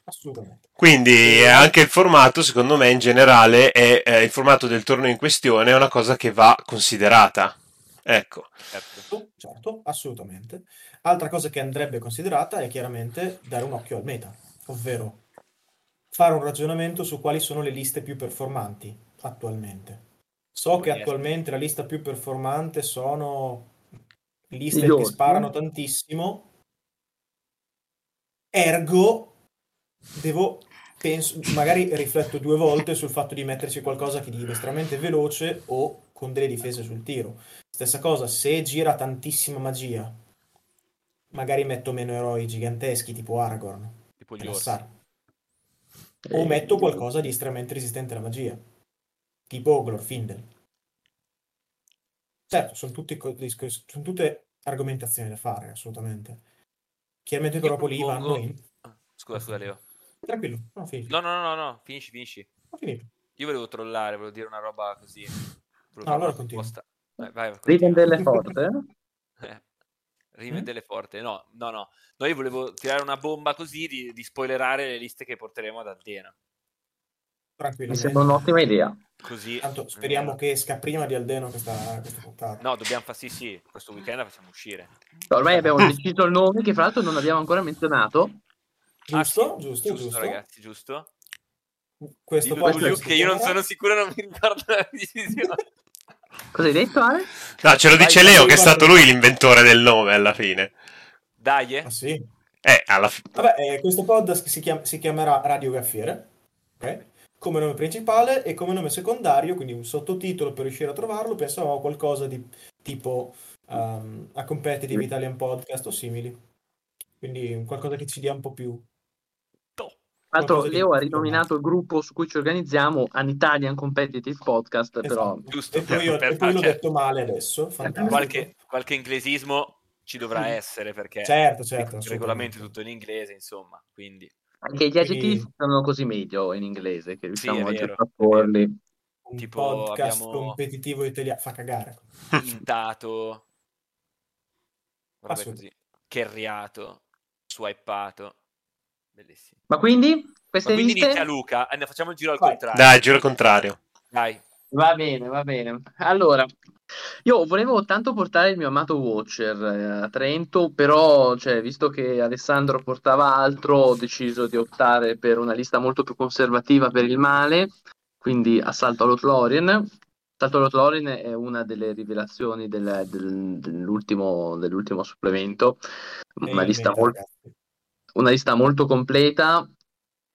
Assolutamente. Quindi eh, anche il formato, secondo me, in generale, è, eh, il formato del torneo in questione è una cosa che va considerata. Ecco. Certo. Certo, certo, assolutamente. Altra cosa che andrebbe considerata è chiaramente dare un occhio al meta, ovvero fare un ragionamento su quali sono le liste più performanti attualmente. So che Yes. attualmente la lista più performante sono liste che sparano tantissimo, ergo devo, penso, magari rifletto due volte sul fatto di metterci qualcosa che di estremamente veloce o con delle difese sul tiro. Stessa cosa, se gira tantissima magia, magari metto meno eroi giganteschi tipo Aragorn Tipo gli orsi. O metto qualcosa di estremamente resistente alla magia, tipo Glorfindel. Certo, sono, tutti sono tutte argomentazioni da fare, assolutamente. Chiaramente però poi lì vanno in... Scusa, scusa Leo. Tranquillo, no, finisci. No, no, no, no, no, finisci, finisci. Ho finito. Io volevo trollare, volevo dire una roba così. Fare allora continua. Vai, vai, continua. Rivendelle forte? Rime Mm? delle forte. No, no, no. No, io volevo tirare una bomba così di, di spoilerare le liste che porteremo ad Aldena. Mi sembra un'ottima idea. Così. Tanto speriamo eh, che esca prima di Aldeno questa, questa puntata. No, dobbiamo fare sì, sì. Questo weekend la facciamo uscire. Ormai abbiamo deciso il nome, che fra l'altro non abbiamo ancora menzionato. Giusto, Ah, sì, giusto, giusto. ragazzi, giusto. Questo Luke, che io non sono sicuro, non mi ricordo la decisione. Cosa hai detto, Ale? No, ce lo dice vai, Leo che è stato lui l'inventore del nome alla fine. Dai, eh. Ah sì? Eh, alla fine. Vabbè, eh, questo podcast si, chiam- si chiamerà Radio Gaffiere, ok? Come nome principale e come nome secondario, quindi un sottotitolo per riuscire a trovarlo, pensavo a qualcosa di tipo um, a Competitive Italian Podcast o simili. Quindi un qualcosa che ci dia un po' più... Tra l'altro Leo ha rinominato il gruppo su cui ci organizziamo An Italian Competitive Podcast, però Esatto. Giusto, E poi, io- per- e poi l'ho cioè, detto male adesso, fantastico. Qualche, qualche inglesismo ci dovrà essere perché Certo, certo, il regolamento è tutto in inglese, insomma. Quindi anche gli aggettivi Quindi- sono così meglio in inglese che riusciamo è a sovrapporli. Un Tipo, podcast abbiamo- competitivo italiano fa cagare. intato, Assolut- così, kerriato, swipato. Bellissimo. Ma quindi Ma queste quindi liste... inizia Luca, ne facciamo il giro al Vai. contrario. Dai, giro contrario. Dai. Va bene, va bene. Allora, io volevo tanto portare il mio amato Watcher eh, a Trento, però, cioè, visto che Alessandro portava altro, ho deciso di optare per una lista molto più conservativa per il male, quindi Assalto all'Otlorien. Assalto all'Otlorien è una delle rivelazioni del- del- dell'ultimo, dell'ultimo supplemento, una lista molto ragazzi. Una lista molto completa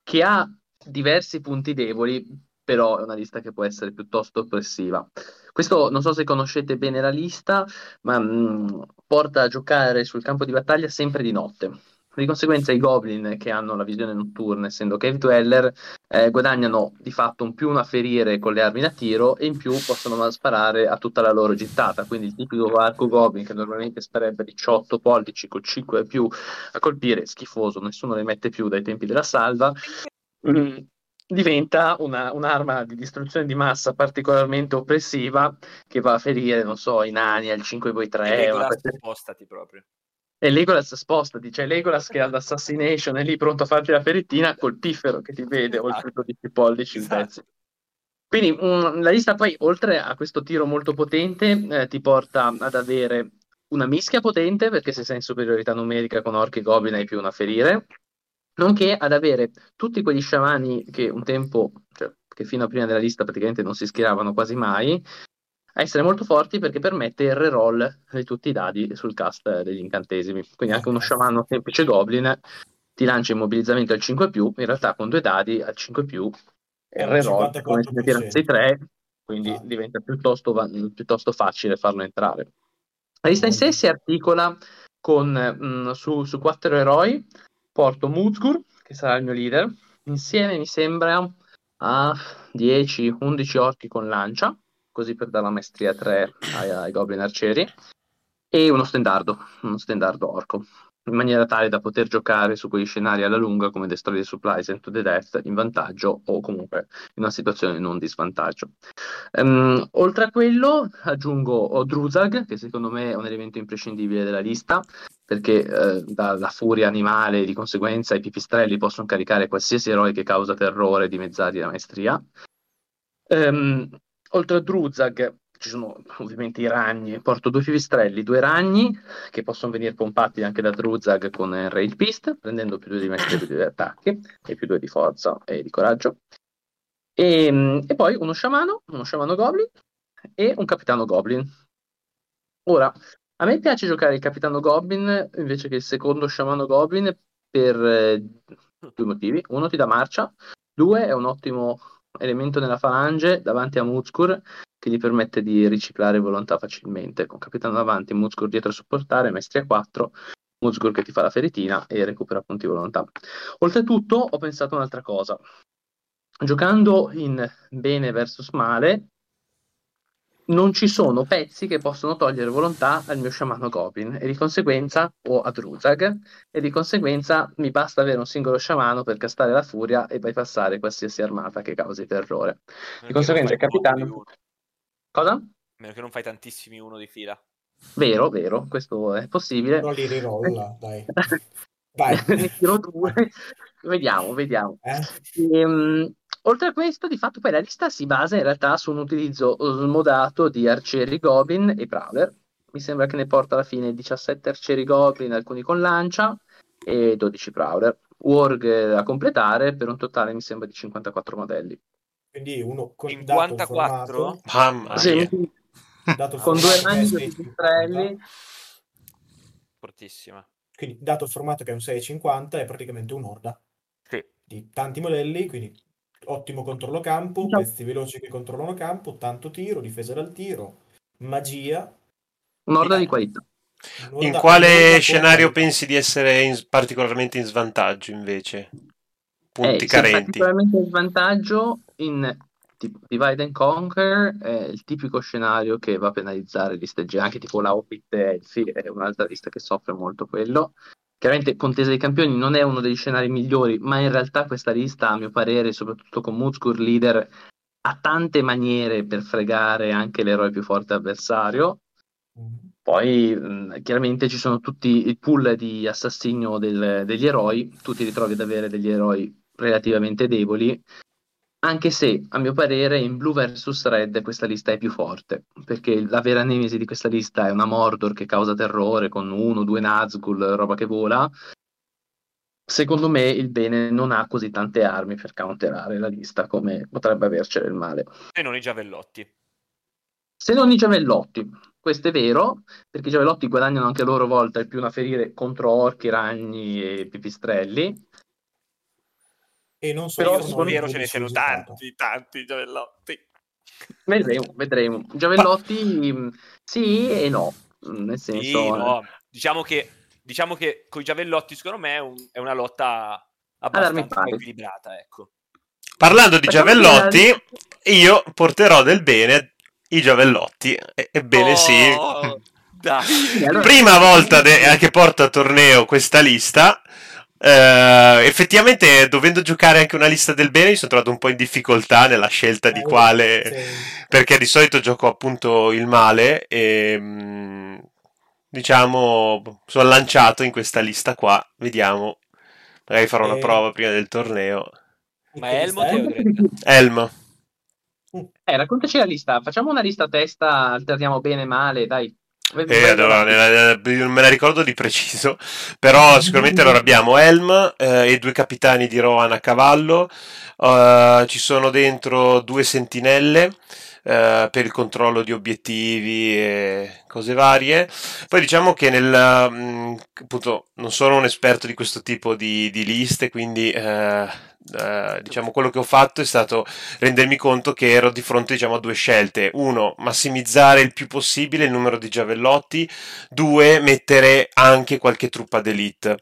che ha diversi punti deboli. però è una lista che può essere piuttosto oppressiva. Questo non so se conoscete bene la lista, ma mh, porta a giocare sul campo di battaglia sempre di notte. Di conseguenza i goblin che hanno la visione notturna, essendo cave dweller, eh, guadagnano di fatto un più una ferire con le armi da tiro e in più possono sparare a tutta la loro gittata. Quindi il tipico arco goblin che normalmente sparebbe 18 pollici con 5 e più a colpire, schifoso, nessuno le mette più dai tempi della salva. Mm, diventa una, un'arma di distruzione di massa particolarmente oppressiva che va a ferire, non so, i nani al 5 poi 3 Legolas, spostati proprio. E Legolas spostati, cioè Legolas che all'assassination è lì pronto a farti la ferettina col piffero che ti vede Esatto. oltre 12 pollici in Esatto. pezzi. Quindi mm, la lista poi, oltre a questo tiro molto potente, eh, ti porta ad avere una mischia potente, perché se sei in superiorità numerica con orchi e goblin hai più una ferire, nonché ad avere tutti quegli sciamani che un tempo, cioè, che fino a prima della lista praticamente non si schieravano quasi mai, a essere molto forti perché permette il reroll di tutti i dadi sul cast degli incantesimi. Quindi anche uno sciamano semplice goblin ti lancia immobilizzamento al 5 in realtà con due dadi al 5 il È un reroll come se ne 54%. tirassi 3, quindi Ah. diventa piuttosto, piuttosto facile farlo entrare. La lista in sé si articola con mh, su, su quattro eroi. Porto Muzgur, che sarà il mio leader, insieme mi sembra a 10-11 orchi con lancia, così per dare la maestria 3 ai, ai goblin arcieri, e uno stendardo, uno stendardo orco, in maniera tale da poter giocare su quegli scenari alla lunga come Destroy the Supplies and to the Death in vantaggio o comunque in una situazione non di svantaggio. Ehm, oltre a quello aggiungo Druzag, che secondo me è un elemento imprescindibile della lista, perché eh, dalla furia animale di conseguenza i pipistrelli possono caricare qualsiasi eroe che causa terrore dimezzati da maestria. Ehm, oltre a Druzag ci sono ovviamente i ragni, porto due pipistrelli, due ragni che possono venire pompati anche da Druzag con il Rage Beast, prendendo più due di maestria più due di attacchi, e più due di forza e di coraggio. E, e poi uno sciamano, uno sciamano goblin e un capitano goblin. Ora, a me piace giocare il capitano goblin invece che il secondo sciamano goblin per eh, due motivi. Uno ti dà marcia, due è un ottimo elemento nella falange davanti a Muzkur che gli permette di riciclare volontà facilmente. Con capitano davanti, Muzkur dietro a supportare, maestria 4, Muzgur che ti fa la feritina e recupera punti volontà. Oltretutto ho pensato un'altra cosa. Giocando in bene versus male, non ci sono pezzi che possono togliere volontà al mio sciamano Goblin e di conseguenza o a Druzag e di conseguenza mi basta avere un singolo sciamano per castare la furia e bypassare qualsiasi armata che causi terrore. Di conseguenza il capitano- Cosa? A meno che non fai tantissimi uno di fila. Vero, vero, questo è possibile. Però li rirolla, dai. Vai. Ne tiro due. Vediamo, vediamo. Eh? Ehm, oltre a questo, di fatto poi la lista si basa in realtà su un utilizzo smodato di arcieri goblin e prowler. Mi sembra che ne porta alla fine 17 arcieri goblin, alcuni con lancia e 12 prowler. Warg da completare per un totale mi sembra di 54 modelli. Quindi uno con dato il 54? formato, Mamma Sì, mia. il con due due 6,50, pipistrelli. Fortissima. quindi dato il formato che è un 6,50 è praticamente un'orda Sì. di tanti modelli, quindi ottimo controllo campo, Diciamo- pezzi veloci che controllano campo, tanto tiro, difesa dal tiro, magia. Un'orda Eh, di qualità. un'orda- In quale scenario qualità. pensi di essere in- particolarmente in svantaggio invece? Punti Eh, sì, carenti. particolarmente in svantaggio in tipo, Divide and Conquer è il tipico scenario che va a penalizzare liste G, anche tipo la Hobbit Elfi è un'altra lista che soffre molto quello. Chiaramente Contesa dei Campioni non è uno degli scenari migliori, ma in realtà questa lista, a mio parere, soprattutto con Muzkur leader, ha tante maniere per fregare anche l'eroe più forte avversario. Poi chiaramente ci sono tutti il pool di assassinio del- degli eroi, tu ti ritrovi ad avere degli eroi relativamente deboli, anche se a mio parere in Blue vs Red questa lista è più forte, perché la vera nemesi di questa lista è una Mordor che causa terrore con uno, due Nazgul, roba che vola. Secondo me il bene non ha così tante armi per counterare la lista come potrebbe avercene il male. E non i giavellotti. Se non i giavellotti, questo è vero, perché i giavellotti guadagnano anche a loro volta il più una ferire contro orchi, ragni e pipistrelli. E non so Però spero dubbi ce ne siano risultato. tanti, tanti giavellotti. Vedremo, vedremo. Giavellotti mh, sì e no, mh, nel senso... Sì, eh, no, diciamo che, diciamo che con i giavellotti secondo me è, un- è una lotta abbastanza equilibrata, ecco. Parlando di giavellotti, io porterò del bene i giavellotti. E- Ebbene sì. Oh, Dai. Sì, allora- Prima volta de- che porto a torneo questa lista. Eh, effettivamente, dovendo giocare anche una lista del bene, mi sono trovato un po' in difficoltà nella scelta di Eh, quale. sì. Perché di solito gioco appunto il male e. mm, diciamo, sono lanciato in questa lista qua. Vediamo. Magari farò una Eh. prova prima del torneo. Ma è Elmo è? o Teodred? Elm. Eh, raccontaci la lista, facciamo una lista a testa, alterniamo bene male, dai. Eh, allora, non me la ricordo di preciso, però sicuramente allora abbiamo Helm eh, e due capitani di Rohan a cavallo, eh, ci sono dentro due sentinelle eh, per il controllo di obiettivi e cose varie. Poi diciamo che nel, mm, appunto, non sono un esperto di questo tipo di, di liste, quindi eh, eh, diciamo quello che ho fatto è stato rendermi conto che ero di fronte diciamo, a due scelte. Uno, massimizzare il più possibile il numero di giavellotti. Due, mettere anche qualche truppa d'elite.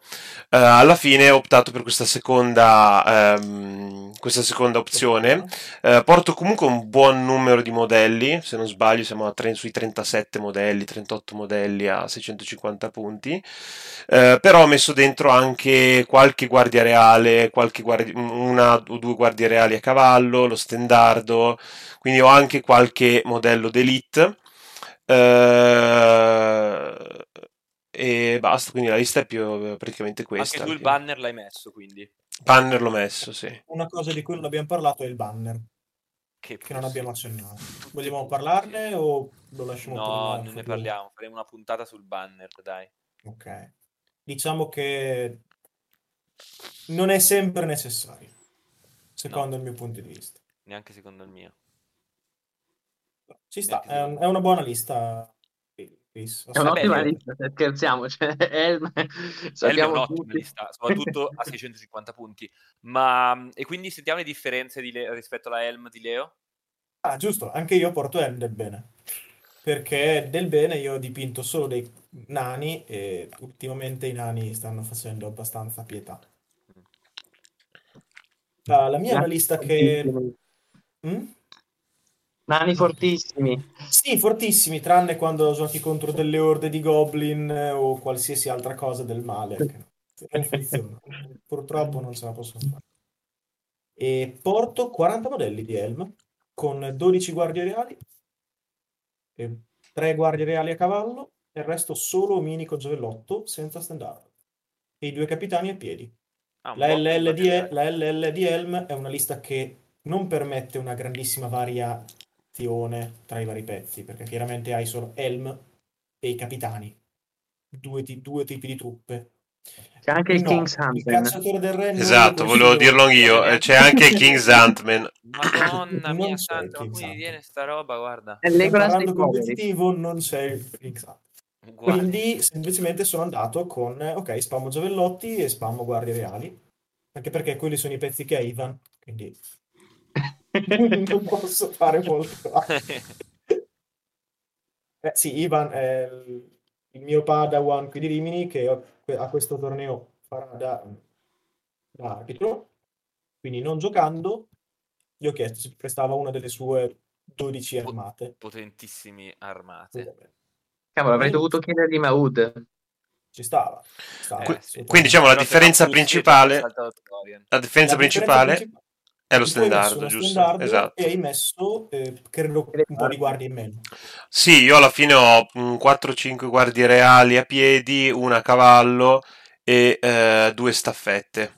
Eh, alla fine ho optato per questa seconda, ehm, questa seconda opzione. Eh, porto comunque un buon numero di modelli, se non sbaglio siamo a tre- sui 37 modelli, 38 modelli a 650 punti. Eh, però ho messo dentro anche qualche guardia reale, qualche guardi- una o due guardie reali a cavallo, lo stendardo, quindi ho anche qualche modello d'elite. Eh, e basta, quindi la lista è più praticamente questa. Anche tu il banner l'hai messo, quindi. banner l'ho messo, sì. Una cosa di cui non abbiamo parlato è il banner, Che, che non abbiamo accennato. Vogliamo parlarne o lo lasciamo No, non ne parliamo. Faremo una puntata sul banner, dai. Ok. Diciamo che non è sempre necessario, secondo il mio punto di vista. Neanche secondo il mio. Ci sta, è, un- è una buona lista. Chris. È un'ottima Vabbè, lista, se scherziamo, cioè, è sappiamo un'ottima tutti. lista, soprattutto a 650 punti. Ma e quindi sentiamo le differenze di Le- rispetto alla Helm di Leo? Ah, giusto, anche io porto Elm del bene. Perché del bene io ho dipinto solo dei nani e ultimamente i nani stanno facendo abbastanza pietà. Ah, la mia è una lista che... Mm? Nani fortissimi. Sì, fortissimi, tranne quando giochi contro delle orde di goblin o qualsiasi altra cosa del male. che non funziona. Purtroppo non ce la posso fare. E porto 40 modelli di Helm con 12 guardie reali, e 3 guardie reali a cavallo e il resto solo mini con giavellotto senza stendardo. E i due capitani a piedi. Ah, La LL, di, la LL di Helm è una lista che non permette una grandissima variazione tra i vari pezzi, perché chiaramente hai solo Helm e i capitani, due, ti- due tipi di truppe. C'è anche il No, King's il Huntsman. cacciatore del re non Esatto, volevo dirlo anch'io. eh, C'è anche King's Ant-Man. Madonna Non mia santa, ma Hunter. viene sta roba, guarda. È Legolas poveri. competitivo, non c'è il King's. Uguale. Quindi semplicemente sono andato con, ok, spammo giavellotti e spammo guardie reali, anche perché quelli sono i pezzi che ha Ivan, quindi non posso fare molto. Eh, sì, Ivan è il, il mio padawan qui di Rimini che ho- a questo torneo farà da, da arbitro, quindi non giocando, gli ho chiesto se prestava una delle sue 12 armate. Potentissimi armate. Cavolo, avrei dovuto chiedergli Maud. Ci stava. ci stava, Eh, quindi diciamo la differenza principale-. La differenza La differenza principale principale è lo uno giusto? stendardo Esatto. E hai messo, eh, credo, un po' di guardie in meno. Sì, io alla fine ho mm, 4-5 guardie reali a piedi, una a cavallo e eh, due staffette.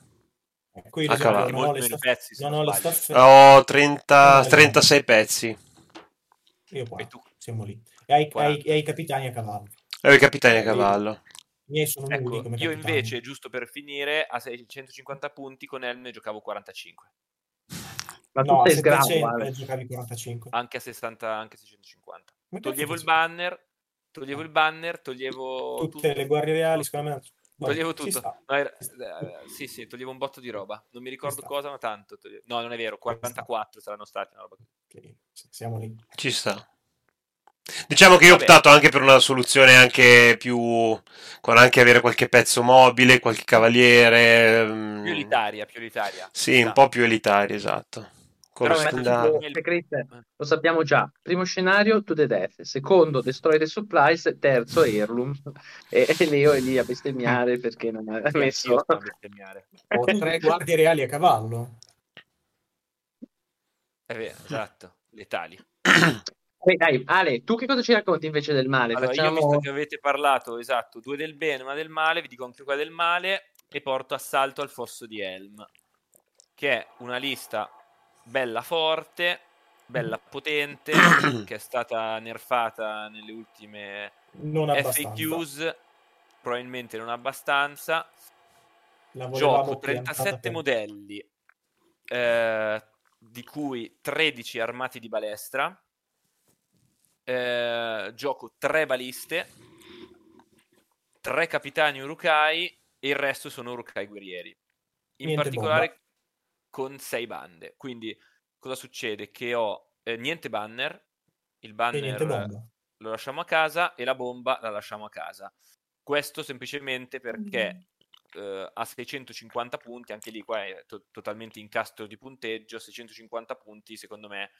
Ecco, io A cavallo. non ho le, staff- pezzi, non ho staffette. Ho 30, No, 36 pezzi. Io qua, E tu? siamo lì. E hai, hai- hai i capitani a cavallo. E i capitani a cavallo. Ecco, io invece, giusto per finire, a 650 punti con Helm ne giocavo 45. Ma No, tu sei sgravo, 700 Ale. ne giocavi 45. Anche a 60, anche a 650. Ma Toglievo il banner, toglievo il banner, toglievo Tutte tutto. le guardie reali, secondo me, Toglievo tutto. No, era- sta. eh, sì, sì, toglievo un botto di roba. Non mi ricordo cosa, ma tanto. toglievo- No, non è vero, 44 saranno stati. una roba così. Ok, siamo lì. Ci sta. Diciamo che io ho optato anche per una soluzione anche più con anche avere qualche pezzo mobile, qualche cavaliere. mm, Più elitaria, più elitaria. Sì, Ci un po' più elitaria, esatto. Con Però standard. Chris, lo sappiamo già. Primo scenario, to the death. Secondo, destroy the supplies. Terzo, heirloom. E, e Leo è lì a bestemmiare perché non ha messo... a bestemmiare. Ho tre guardie reali a cavallo. È vero, esatto, letali. Dai, Ale, tu che cosa ci racconti invece del male? Allora, io Facciamo... visto che avete parlato, esatto, due del bene, una del male, vi dico anche quella del male e porto assalto al fosso di Helm, che è una lista bella forte, bella potente, che è stata nerfata nelle ultime Non abbastanza. FAQs, probabilmente non abbastanza. Gioco piantata 37 per- modelli, eh, di cui 13 armati di balestra. Eh, gioco 3 baliste, 3 capitani urukai e il resto sono urukai guerrieri. In Niente particolare con 6 bande. Quindi cosa succede? Che ho eh, niente banner, il E banner lo lasciamo a casa e la bomba la lasciamo a casa. Questo semplicemente perché eh, a 650 punti, anche lì qua è to- totalmente incastro di punteggio, 650 punti secondo me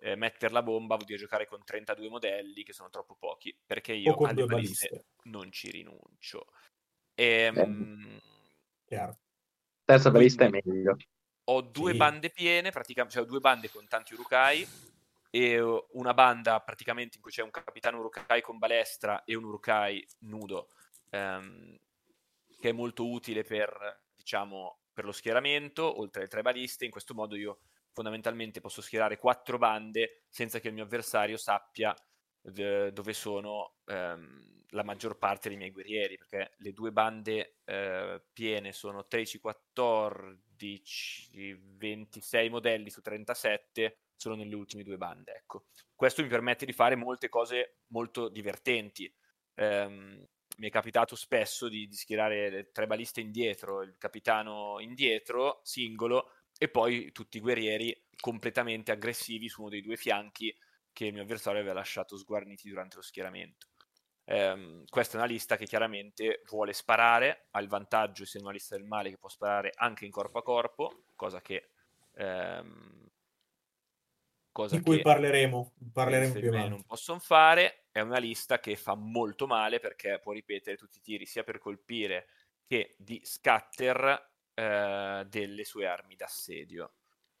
eh, mettere la bomba vuol dire giocare con 32 modelli che sono troppo pochi, perché io alle due baliste baliste. non ci rinuncio. Ehm, Chiaro. Terza balista è meglio. Ho due Sì. bande piene, praticamente, cioè ho due bande con tanti urukai e uh, una banda praticamente in cui c'è un capitano urukai con balestra e un urukai nudo, ehm, che è molto utile per, diciamo, per lo schieramento, oltre alle tre baliste. In questo modo io fondamentalmente posso schierare quattro bande senza che il mio avversario sappia d- dove sono ehm, la maggior parte dei miei guerrieri, perché le due bande eh, piene sono 13, 14, 26 modelli su 37, sono nelle ultime due bande. Ecco. Questo mi permette di fare molte cose molto divertenti. Ehm, mi è capitato spesso di, di schierare tre baliste indietro, il capitano indietro, singolo, e poi tutti i guerrieri completamente aggressivi su uno dei due fianchi che il mio avversario aveva lasciato sguarniti durante lo schieramento. Ehm, questa è una lista che chiaramente vuole sparare, ha il vantaggio, essendo una lista del male, che può sparare anche in corpo a corpo, cosa che... ehm, cosa Di cui che parleremo, le parleremo più avanti. non possono fare. È una lista che fa molto male perché può ripetere tutti i tiri sia per colpire che di scatter eh, delle sue armi d'assedio,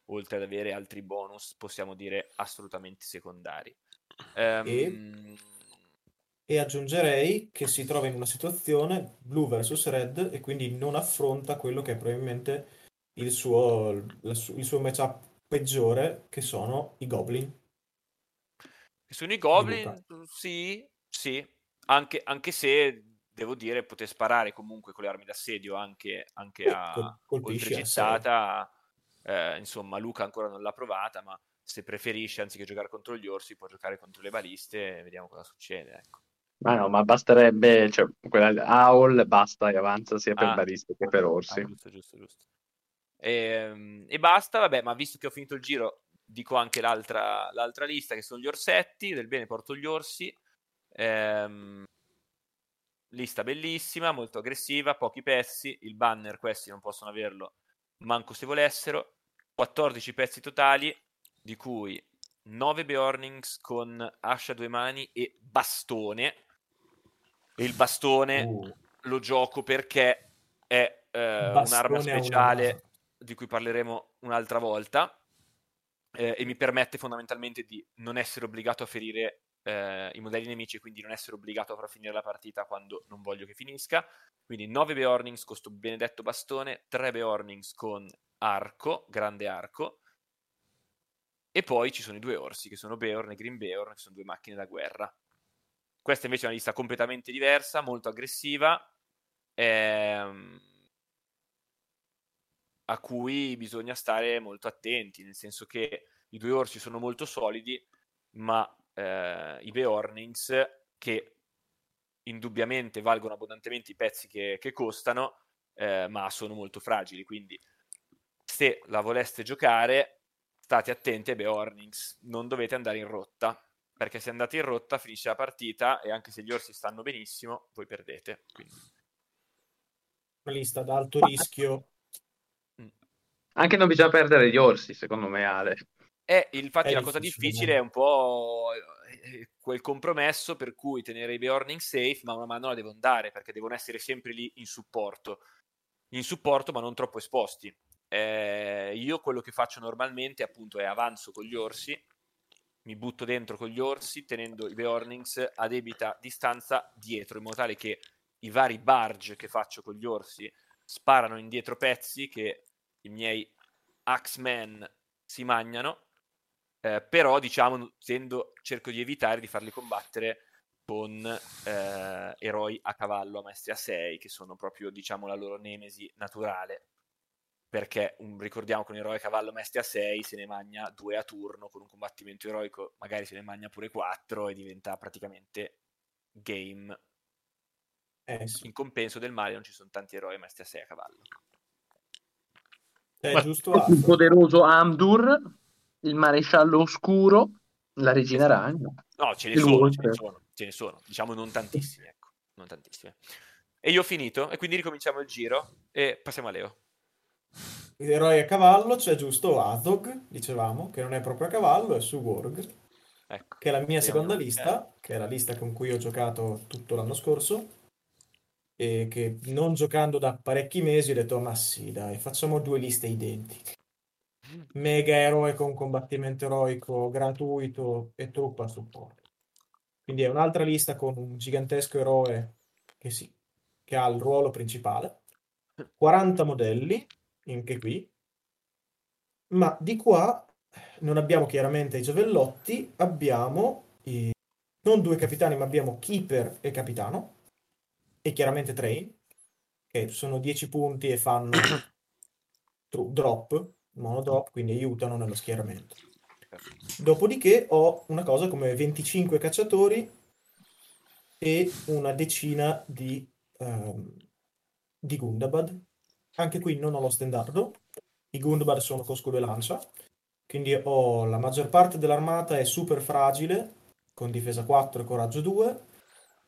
oltre ad avere altri bonus, possiamo dire assolutamente secondari. Ehm, E aggiungerei che si trova in una situazione blu versus red e quindi non affronta quello che è probabilmente il suo, su- il suo matchup peggiore, che sono i goblin. Sono i goblin, sì, sì, anche, anche se devo dire poter sparare comunque con le armi d'assedio anche, anche a Col- colpisci a oltregittata, eh, insomma Luca ancora non l'ha provata, ma se preferisce anziché giocare contro gli orsi può giocare contro le baliste e vediamo cosa succede, ecco. Ma no, ma basterebbe, cioè, quella AOL basta e avanza sia per Ah, baliste che per orsi. Ah, giusto, giusto, giusto. E, e basta, vabbè, ma visto che ho finito il giro, dico anche l'altra, l'altra lista, che sono gli orsetti, del bene porto gli orsi. Ehm, lista bellissima, molto aggressiva, pochi pezzi, il banner questi non possono averlo, manco se volessero. 14 pezzi totali, di cui 9 Beornings con ascia a due mani e bastone. E il bastone Uh, lo gioco perché è eh, un'arma una speciale mano. di cui parleremo un'altra volta eh, e mi permette fondamentalmente di non essere obbligato a ferire eh, i modelli nemici e quindi non essere obbligato a far finire la partita quando non voglio che finisca. Quindi 9 Beornings con questo benedetto bastone, 3 Beornings con arco, grande arco, e poi ci sono i due orsi che sono Beorn e Green Beorn, che sono due macchine da guerra. Questa invece è una lista completamente diversa, molto aggressiva, ehm, a cui bisogna stare molto attenti, nel senso che i due orsi sono molto solidi, ma eh, i Beornings che indubbiamente valgono abbondantemente i pezzi che, che costano, eh, ma sono molto fragili, quindi se la voleste giocare state attenti ai Beornings, non dovete andare in rotta, perché se andate in rotta finisce la partita e anche se gli orsi stanno benissimo, voi perdete. Quindi. Una lista ad alto rischio. Mm. Anche non bisogna perdere gli orsi, secondo me, Ale. E infatti è la cosa difficile è un po' eh, quel compromesso per cui tenere i Beorning safe, ma una mano la devono dare perché devono essere sempre lì in supporto. In supporto, ma non troppo esposti. Eh, io quello che faccio normalmente appunto è avanzo con gli orsi, mi butto dentro con gli orsi tenendo i Beornings a debita distanza dietro in modo tale che i vari barge che faccio con gli orsi sparano indietro pezzi che i miei Axemen si mangiano eh, però diciamo tendo, cerco di evitare di farli combattere con eh, eroi a cavallo a maestria 6 che sono proprio diciamo la loro nemesi naturale perché un, ricordiamo che un eroe cavallo mestre a 6 se ne magna due a turno con un combattimento eroico magari se ne magna pure 4 e diventa praticamente game. Eh, sì. in compenso del male non ci sono tanti eroi mestre a 6 a cavallo. È Ma giusto il poderoso Amdur il maresciallo oscuro la regina esatto. ragno no ce ne, sono, ce ne sono ce ne sono. Diciamo non tantissimi ecco non tantissime e io ho finito e quindi ricominciamo il giro e passiamo a Leo Eroi a cavallo c'è giusto Azog, dicevamo, che non è proprio a cavallo, è su Warg, ecco. che è la mia seconda lista, eh. che è la lista con cui ho giocato tutto l'anno scorso, e che non giocando da parecchi mesi ho detto, ma sì, dai, facciamo due liste identiche. Mega eroe con combattimento eroico gratuito e truppa supporto. Quindi è un'altra lista con un gigantesco eroe che, sì, che ha il ruolo principale, 40 modelli, anche qui, ma di qua non abbiamo chiaramente i giovellotti, abbiamo i... non due capitani, ma abbiamo keeper e capitano, e chiaramente train, che sono 10 punti e fanno drop, monodrop, quindi aiutano nello schieramento. Dopodiché ho una cosa come 25 cacciatori e una decina di, um, di Gundabad, anche qui non ho lo standardo. I Gundabad sono con scudo e lancia. Quindi ho la maggior parte dell'armata è super fragile, con difesa 4 e coraggio 2,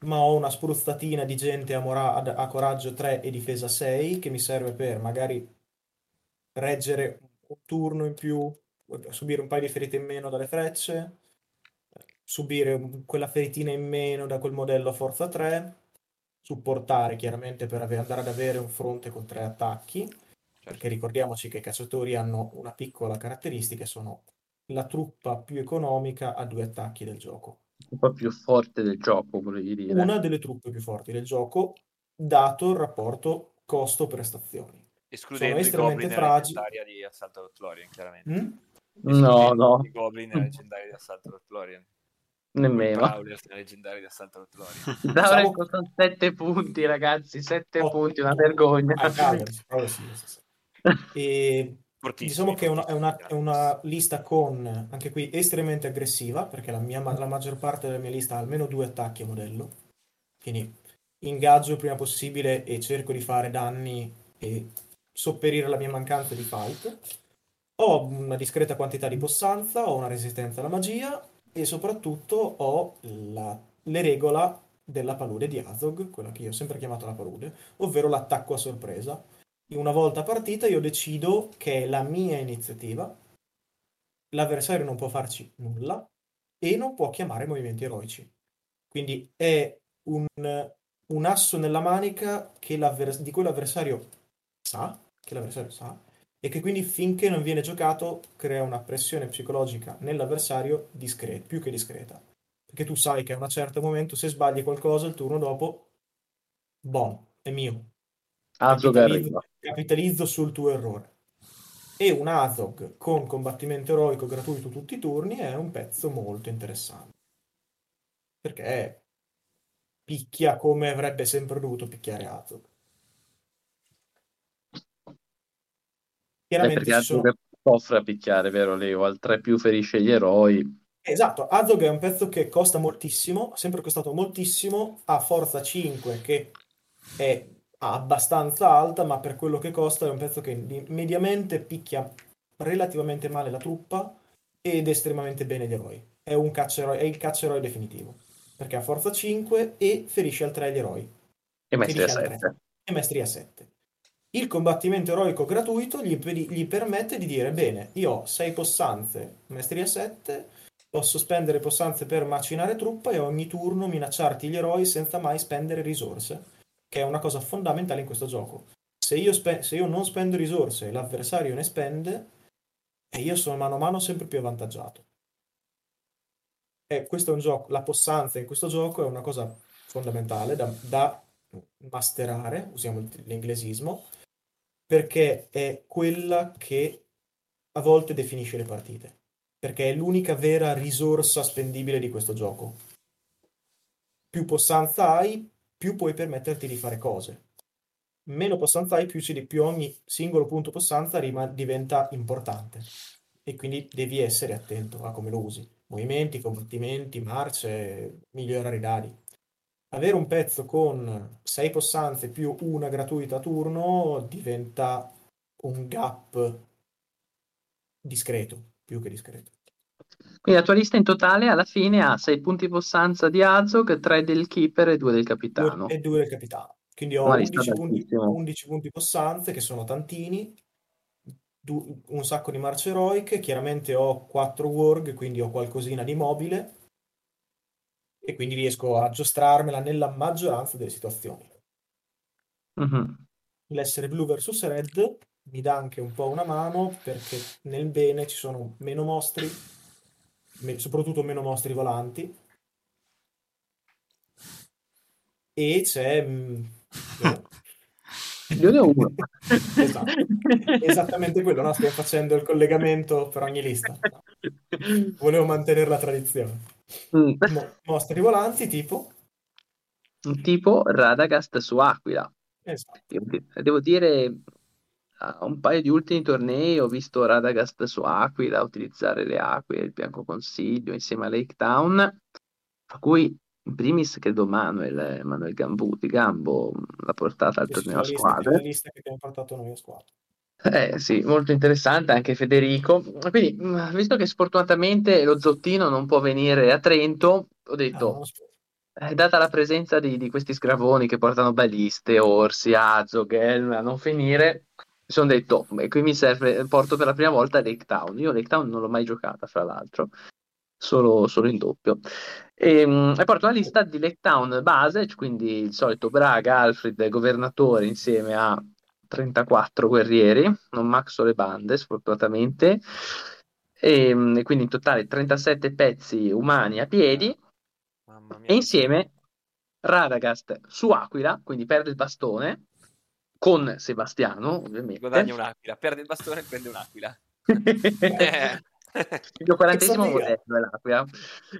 ma ho una spruzzatina di gente a, mora- a coraggio 3 e difesa 6 che mi serve per magari reggere un turno in più, subire un paio di ferite in meno dalle frecce, subire quella feritina in meno da quel modello forza 3 supportare chiaramente per ave- andare ad avere un fronte con tre attacchi, certo. perché ricordiamoci che i cacciatori hanno una piccola caratteristica, sono la truppa più economica a due attacchi del gioco. La truppa più forte del gioco, volevi dire. Una delle truppe più forti del gioco, dato il rapporto costo-prestazioni. Escludendo sono estremamente fragili. di Assalto Lorien, chiaramente. Mm? No, no. I Goblin leggendari di Assalto Lorien. Nemmeno. Prowler leggendario di Assalto Rotolorio. Prowler diciamo... con 7 punti, ragazzi. 7 oh, punti, una vergogna. Ah, cavolo, sì, sì, sì. E diciamo che è una, è, una, è una, lista con anche qui estremamente aggressiva perché la, mia, la maggior parte della mia lista ha almeno due attacchi a modello. Quindi ingaggio il prima possibile e cerco di fare danni e sopperire la mia mancanza di fight. Ho una discreta quantità di possanza, ho una resistenza alla magia e soprattutto ho la, le regola della palude di Azog, quella che io ho sempre chiamato la palude, ovvero l'attacco a sorpresa. Una volta partita io decido che è la mia iniziativa, l'avversario non può farci nulla e non può chiamare movimenti eroici. Quindi è un, un asso nella manica di cui l'avversario sa, che l'avversario sa, e che quindi finché non viene giocato crea una pressione psicologica nell'avversario discreta, più che discreta. Perché tu sai che a un certo momento se sbagli qualcosa il turno dopo, boh, è mio. Capitalizzo, capitalizzo sul tuo errore. E un Azog con combattimento eroico gratuito tutti i turni è un pezzo molto interessante. Perché picchia come avrebbe sempre dovuto picchiare Azog. Chiaramente perché sono... soffre a picchiare, vero Leo? Al 3 più ferisce gli eroi. Esatto, Azog è un pezzo che costa moltissimo, ha sempre costato moltissimo, ha forza 5 che è abbastanza alta, ma per quello che costa è un pezzo che mediamente picchia relativamente male la truppa ed estremamente bene gli eroi. È, un cacceroi, è il cacceroi definitivo, perché ha forza 5 e ferisce al 3 gli eroi. E maestria Ferisce al 3. 7. E maestria 7. Il combattimento eroico gratuito gli, gli permette di dire, bene, io ho 6 possanze, maestria 7, posso spendere possanze per macinare truppa e ogni turno minacciarti gli eroi senza mai spendere risorse, che è una cosa fondamentale in questo gioco. Se io, spe- se io non spendo risorse e l'avversario ne spende, e io sono mano a mano sempre più avvantaggiato. E questo è un gioco, la possanza in questo gioco è una cosa fondamentale da, da masterare, usiamo l'inglesismo, perché è quella che a volte definisce le partite, perché è l'unica vera risorsa spendibile di questo gioco. Più possanza hai, più puoi permetterti di fare cose. Meno possanza hai, più, più ogni singolo punto possanza rima- diventa importante. E quindi devi essere attento a come lo usi. Movimenti, combattimenti, marce, migliorare i dadi avere un pezzo con 6 possanze più una gratuita a turno diventa un gap discreto, più che discreto. Quindi la tua lista in totale alla fine ha 6 punti possanza di Azog, 3 del keeper e 2 del capitano. E 2 del capitano. Quindi ho Una 11 lista punti, altissima. 11 punti possanze, che sono tantini, du- un sacco di marce eroiche, chiaramente ho 4 warg, quindi ho qualcosina di mobile, e quindi riesco a giostrarmela nella maggioranza delle situazioni. Mhm. L'essere blu versus red mi dà anche un po' una mano perché nel bene ci sono meno mostri, me- soprattutto meno mostri volanti. E c'è... mm, Io ne ho uno. Esatto. Esattamente quello, no? Stiamo facendo il collegamento per ogni lista. Volevo mantenere la tradizione. Mm. Mo- mostri volanti tipo... Tipo Radagast su Aquila. Esatto. Devo di- devo dire, a un paio di ultimi tornei ho visto Radagast su Aquila utilizzare le Aquile, il Bianco Consiglio insieme a Lake Town, a cui in primis credo Manuel, Manuel Gambuti, Gambo l'ha portata al torneo a squadre. la lista che abbiamo portato noi a squadra. Eh sì, molto interessante anche Federico. Quindi, mh, visto che sfortunatamente lo Zottino non può venire a Trento, ho Ah, detto, so. eh, data la presenza di, di questi scravoni che portano baliste, orsi, azzo, gel, a non finire, mi sono detto, beh, qui mi serve, porto per la prima volta Lake Town. Io Lake Town non l'ho mai giocata, fra l'altro, solo, solo in doppio. E, mh, e porto la lista di Lake Town base, quindi il solito Braga, Alfred, governatore insieme a 34 guerrieri, non maxo le bande sfortunatamente, e, e quindi in totale 37 pezzi umani a piedi, e insieme Radagast su Aquila, quindi perde il bastone, con Sebastiano ovviamente. Guadagna un'aquila, perde il bastone e prende un'aquila. Eh. Il mio quarantesimo modello è l'Aquila.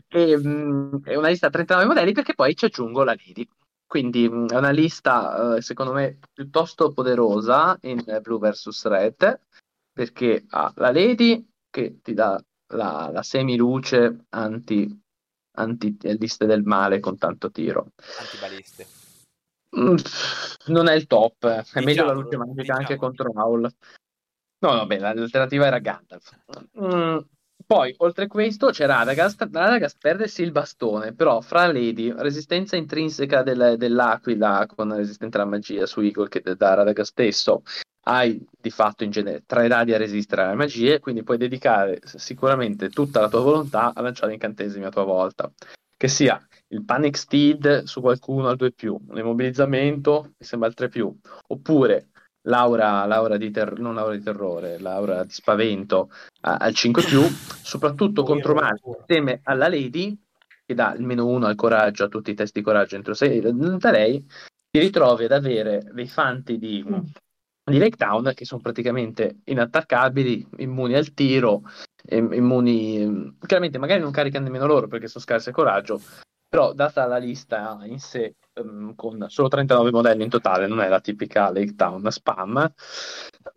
E, mh, è una lista a 39 modelli perché poi ci aggiungo la Lady. Quindi mh, è una lista, eh, secondo me, piuttosto poderosa in eh, Blue vs Red, perché ha la Lady che ti dà la, la semiluce anti, anti liste del male con tanto tiro. Antibaliste. Mm, non è il top, è meglio la luce magica anche diciamolo. contro Aul. No, vabbè, l'alternativa era Gandalf. Mm, poi, oltre a questo, c'è Radagast. Radagast perde il bastone, però fra Lady, resistenza intrinseca del- dell'Aquila con resistenza alla magia su Eagle che da Radagast stesso, hai di fatto in genere tre dadi a resistere alle magie, quindi puoi dedicare sicuramente tutta la tua volontà a lanciare incantesimi a tua volta. Che sia il Panic Steed su qualcuno al 2 più, l'immobilizzamento, mi sembra al 3 più, oppure l'aura, l'aura di ter- non l'aura di terrore, l'aura di spavento a- al 5 più, soprattutto contro rottura. insieme alla Lady, che dà il meno 1 al coraggio a tutti i test di coraggio entro 6 da lei, ti ritrovi ad avere dei fanti di, di Lake Town che sono praticamente inattaccabili, immuni al tiro, immuni, em, chiaramente magari non caricano nemmeno loro perché sono scarsi a coraggio, però data la lista in sé, ehm, con solo 39 modelli in totale, non è la tipica Lake Town spam,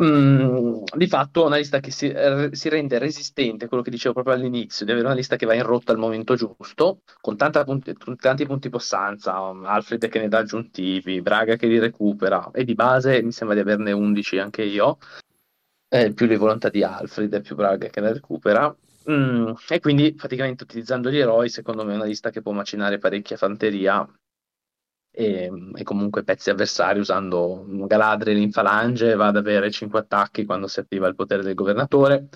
Mm, di fatto una lista che si, eh, si rende resistente, quello che dicevo proprio all'inizio, di avere una lista che va in rotta al momento giusto, con punti, tanti punti possanza, um, Alfred che ne dà aggiuntivi, Braga che li recupera, e di base mi sembra di averne 11 anche io, eh, più le volontà di Alfred più Braga che la recupera. Mm, e quindi praticamente utilizzando gli eroi, secondo me è una lista che può macinare parecchia fanteria e, e, comunque pezzi avversari usando Galadriel in falange va ad avere 5 attacchi quando si attiva il potere del governatore.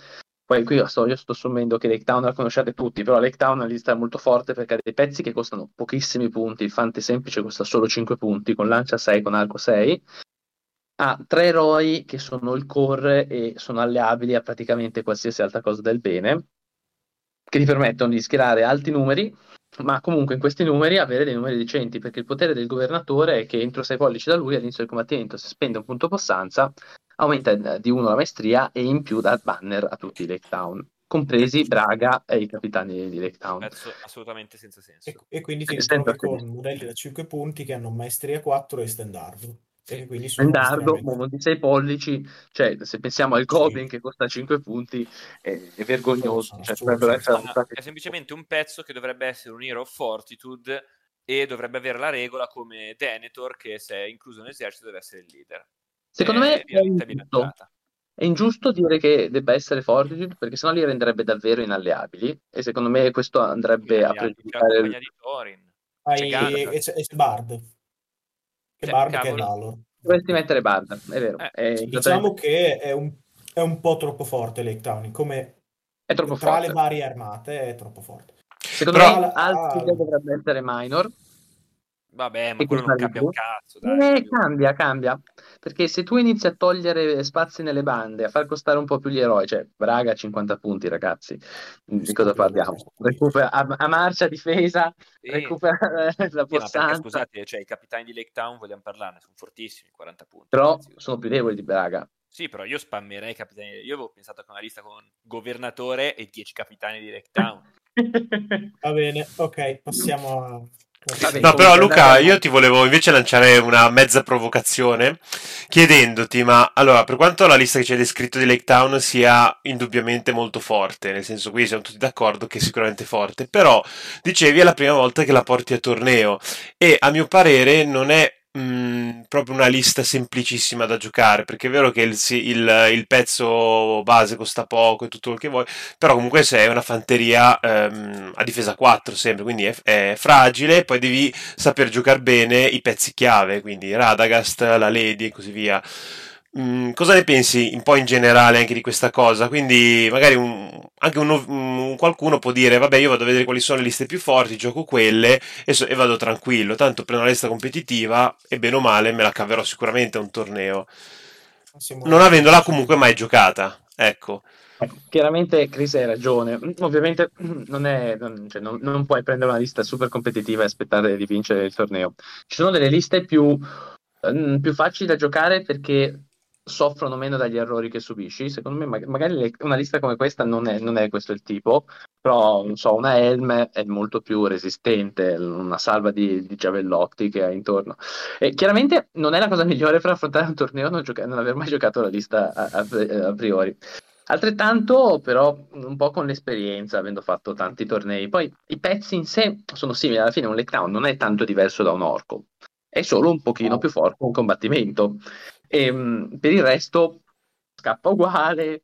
Poi qui io sto, io sto assumendo che Lake Town la conosciate tutti, però Lake Town è una lista molto forte perché ha dei pezzi che costano pochissimi punti, il Fante semplice costa solo 5 punti, con lancia 6, con arco 6. Ha tre eroi che sono il core e sono alleabili a praticamente qualsiasi altra cosa del bene, che ti permettono di schierare alti numeri ma comunque in questi numeri avere dei numeri decenti, perché il potere del governatore è che entro 6 pollici da lui all'inizio del combattimento se spende un punto possanza aumenta di 1 la maestria e in più dà banner a tutti i Lake Town, compresi Braga e i capitani di Lake Town. Pezzo assolutamente senza senso. E, e quindi ti ritrovi con modelli da 5 punti che hanno maestria 4 e standard. E quindi Bendardo, uomo di 6 pollici, cioè se pensiamo al Goblin sì. che costa 5 punti è, è vergognoso. Cioè, è semplicemente un pezzo che dovrebbe essere un Hero of Fortitude e dovrebbe avere la regola come Denethor che se è incluso nell'esercito deve essere il leader. Secondo è me è ingiusto. è ingiusto dire che debba essere Fortitude perché sennò li renderebbe davvero inalleabili e secondo me questo andrebbe a pregiudicare... Il... Di Thorin. Hai... E c'è Bard che cioè, Bard cavolo. che è Valor. Dovresti mettere Bard, è vero. Eh, è diciamo che è un, è un, po' troppo forte Lake Town, come è troppo tra forte. le varie armate è troppo forte. Secondo Però... me altri dovrebbe essere minor, Vabbè, ma quello non cambia un cazzo. Dai, eh, cambia, cambia. Perché se tu inizi a togliere spazi nelle bande, a far costare un po' più gli eroi, cioè Braga 50 punti, ragazzi, di cosa parliamo? Recupera a, a marcia, difesa, sì. recupera la. Sì, scusate, cioè, i capitani di Lake Town, vogliamo parlarne, sono fortissimi, 40 punti. Però ragazzi. sono più deboli di Braga. Sì, però io spammerei i capitani. Io avevo pensato con una lista con governatore e 10 capitani di Lake Town. Va bene, ok, passiamo a Vabbè, no, però Luca, io ti volevo invece lanciare una mezza provocazione chiedendoti, ma allora, per quanto la lista che ci hai descritto di Lake Town sia indubbiamente molto forte, nel senso qui siamo tutti d'accordo che è sicuramente forte, però dicevi è la prima volta che la porti a torneo e a mio parere non è mm, proprio una lista semplicissima da giocare, perché è vero che il, il, il, pezzo base costa poco e tutto quello che vuoi, però comunque sei una fanteria ehm, a difesa 4 sempre, quindi è, è, fragile, poi devi saper giocare bene i pezzi chiave, quindi Radagast, la Lady e così via. Mm, cosa ne pensi un po' in generale anche di questa cosa? Quindi magari un, anche uno, un, qualcuno può dire vabbè io vado a vedere quali sono le liste più forti, gioco quelle e, so, e, vado tranquillo, tanto prendo una lista competitiva e bene o male me la caverò sicuramente a un torneo, non avendola comunque mai giocata. Ecco. Chiaramente Chris hai ragione, ovviamente non, è, non, cioè non, non puoi prendere una lista super competitiva e aspettare di vincere il torneo. Ci sono delle liste più, mm, più facili da giocare perché soffrono meno dagli errori che subisci. Secondo me, magari una lista come questa non è, non è questo il tipo, però non so, una Helm è molto più resistente, una salva di, di giavellotti che ha intorno. E chiaramente non è la cosa migliore per affrontare un torneo non, gioca- non aver mai giocato la lista a, a, a priori. Altrettanto, però, un po' con l'esperienza, avendo fatto tanti tornei. Poi i pezzi in sé sono simili, alla fine un letdown non è tanto diverso da un orco, è solo un pochino più forte in combattimento. E, ehm, per il resto scappa uguale.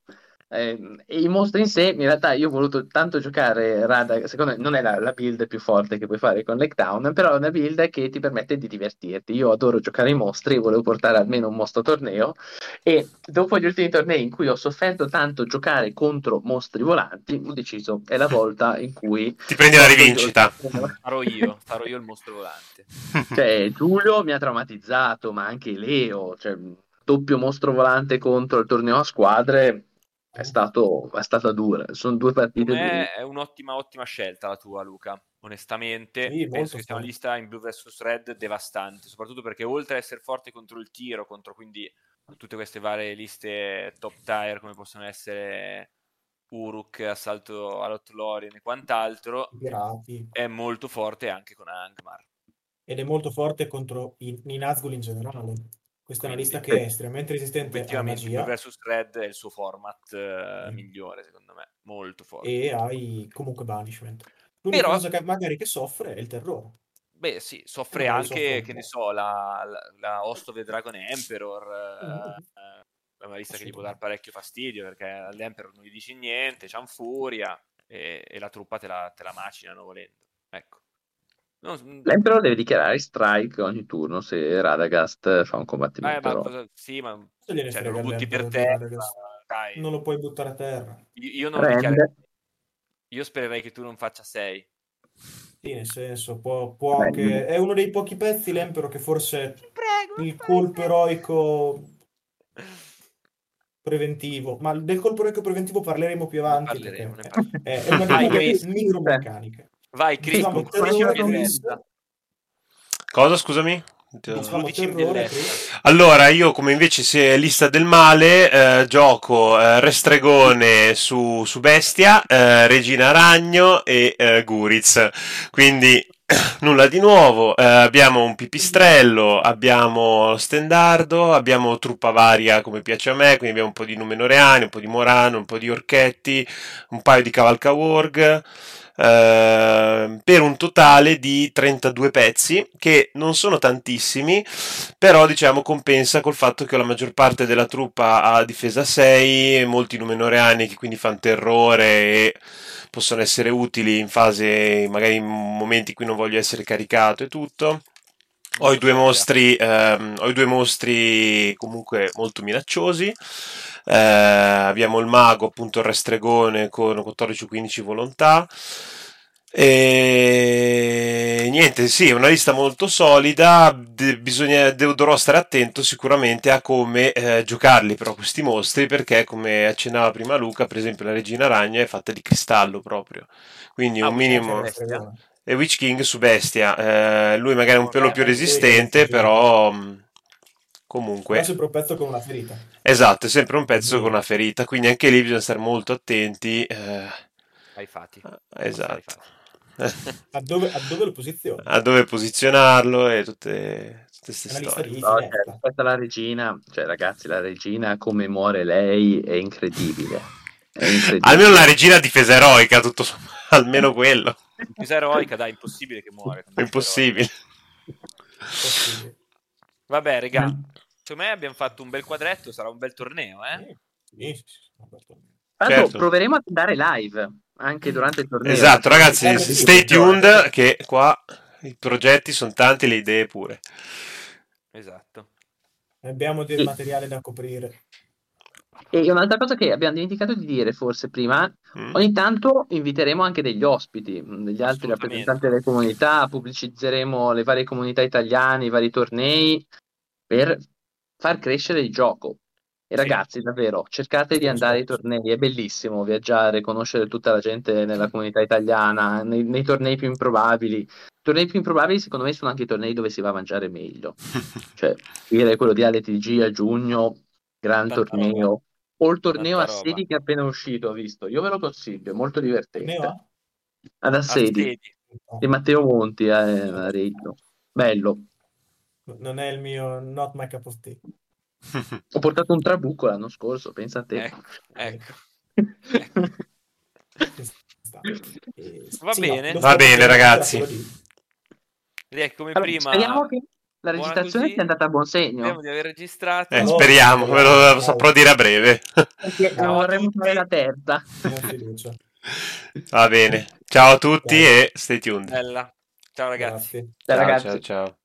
Eh, e i mostri in sé, in realtà io ho voluto tanto giocare Rada, secondo me non è la, la, build più forte che puoi fare con Lakedown, però è una build che ti permette di divertirti. Io adoro giocare ai mostri, volevo portare almeno un mostro torneo e dopo gli ultimi tornei in cui ho sofferto tanto giocare contro mostri volanti, ho deciso è la volta in cui... Ti prendi la rivincita. Farò io, farò io il mostro volante. Cioè, Giulio mi ha traumatizzato, ma anche Leo, cioè doppio mostro volante contro il torneo a squadre è, stato, è stata dura. Sono due partite. È un'ottima, ottima scelta la tua, Luca. Onestamente, sì, penso che sia una lista in Blue vs Red devastante, soprattutto perché oltre ad essere forte contro il tiro, contro quindi tutte queste varie liste top tier come possono essere Uruk, Assalto all'Otlorien e quant'altro, Pirati. è molto forte anche con Angmar. Ed è molto forte contro i, i Nazgul in generale. Questa è una lista che è estremamente resistente Effettivamente magia versus Red è il suo format eh, Mm. migliore, secondo me. Molto forte. e hai comunque banishment. L'unica Però- cosa che magari che soffre è il terrore. Beh, sì, soffre Magari anche, soffre che ne so, la, la, la Host of the Dragon Emperor. Mm. eh, è una lista che gli può dar parecchio fastidio perché all'Emperor non gli dici niente, c'ha un furia e, e la truppa te la, te la macinano volendo. Ecco. Non- L'Emperor deve dichiarare strike ogni turno se Radagast fa un eh, combattimento. ma cosa- sì, ma cioè, lo butti per terra. Non lo puoi buttare a terra. io, io dichiarerei- io spererei che tu non faccia 6. Sì, nel senso, può, può anche... È uno dei pochi pezzi l'Emperor che forse Prego. il colpo eroico preventivo, ma del colpo eroico preventivo parleremo più avanti parleremo, perché ne parleremo. è, è una delle Chris. Vai, Chris, con terrore 12 in Chris, testa. Cosa, scusami? 12 in terrore, testa. Chris. Allora, io come invece se lista del male, eh, gioco eh, Restregone su, su Bestia, eh, Regina Ragno e eh, Guriz. Quindi nulla di nuovo. Eh, abbiamo un pipistrello, abbiamo lo stendardo, abbiamo truppa varia come piace a me, quindi abbiamo un po' di Numenoreani, un po' di Morano, un po' di Orchetti, un paio di Cavalcaworg. Eh, per un totale di 32 pezzi che non sono tantissimi però diciamo compensa col fatto che la maggior parte della truppa a difesa 6 molti numenoreani che quindi fanno terrore e possono essere utili in fase magari in momenti in cui non voglio essere caricato e tutto. Ho i due mostri ehm, ho i due mostri comunque molto minacciosi eh, abbiamo il mago appunto il restregone con 14-15 volontà e niente, sì, è una lista molto solida. de- bisogna, devo- dovrò stare attento sicuramente a come eh, giocarli però questi mostri, perché come accennava prima Luca, per esempio la regina ragna è fatta di cristallo proprio. Quindi Ah, un minimo. E Witch King su bestia, eh, lui magari è un pelo più resistente, però mh, Comunque. sempre un pezzo con una ferita. Esatto, è sempre un pezzo con una ferita, quindi anche lì bisogna stare molto attenti. eh, Ai fatti. esatto. A dove, a dove lo posizioni? a dove posizionarlo e tutte No, cioè, finezza. rispetto alla regina, cioè ragazzi, la regina come muore lei è incredibile. È incredibile. Almeno la regina difesa eroica, tutto sommato, almeno quello. Difesa eroica, dai, impossibile che muore. È impossibile. Vabbè, regà, secondo me abbiamo fatto un bel quadretto, sarà un bel torneo, eh? Sì, sì, sì. Tanto Certo. proveremo a andare live anche durante il torneo. Esatto, ragazzi, stay tuned che qua i progetti sono tanti, le idee pure. Esatto. Abbiamo del Sì. materiale da coprire. E un'altra cosa che abbiamo dimenticato di dire forse prima, Mm? ogni tanto inviteremo anche degli ospiti, mh, degli altri rappresentanti delle comunità, pubblicizzeremo le varie comunità italiane, i vari tornei per far crescere il gioco. E Sì. ragazzi, davvero, cercate di andare ai tornei, è bellissimo viaggiare, conoscere tutta la gente nella comunità italiana, nei, nei tornei più improbabili. I tornei più improbabili, secondo me, sono anche i tornei dove si va a mangiare meglio. Cioè, dire quello di ALTG a giugno, gran Tanta torneo. O il torneo Tanta a sedi che è appena uscito, ho visto. Io ve lo consiglio, è molto divertente. Ad Assedi, Assedi. No, di Matteo Monti eh, a Reggio. Bello. non è il mio not my cup of tea. Ho portato un trabucco l'anno scorso, pensa a te. Ecco, ecco. Va sì, bene. lo Va bene, ragazzi. come Allora, prima speriamo che la registrazione sia andata a buon segno. speriamo di aver registrato. Eh, No, speriamo, ve lo, lo saprò dire a breve. Ciao a vorremmo fare la terza. Va bene. Ciao a tutti Ciao. e stay tuned. Bella. Ciao ragazzi. Ciao, Ciao, ragazzi. ciao, ciao.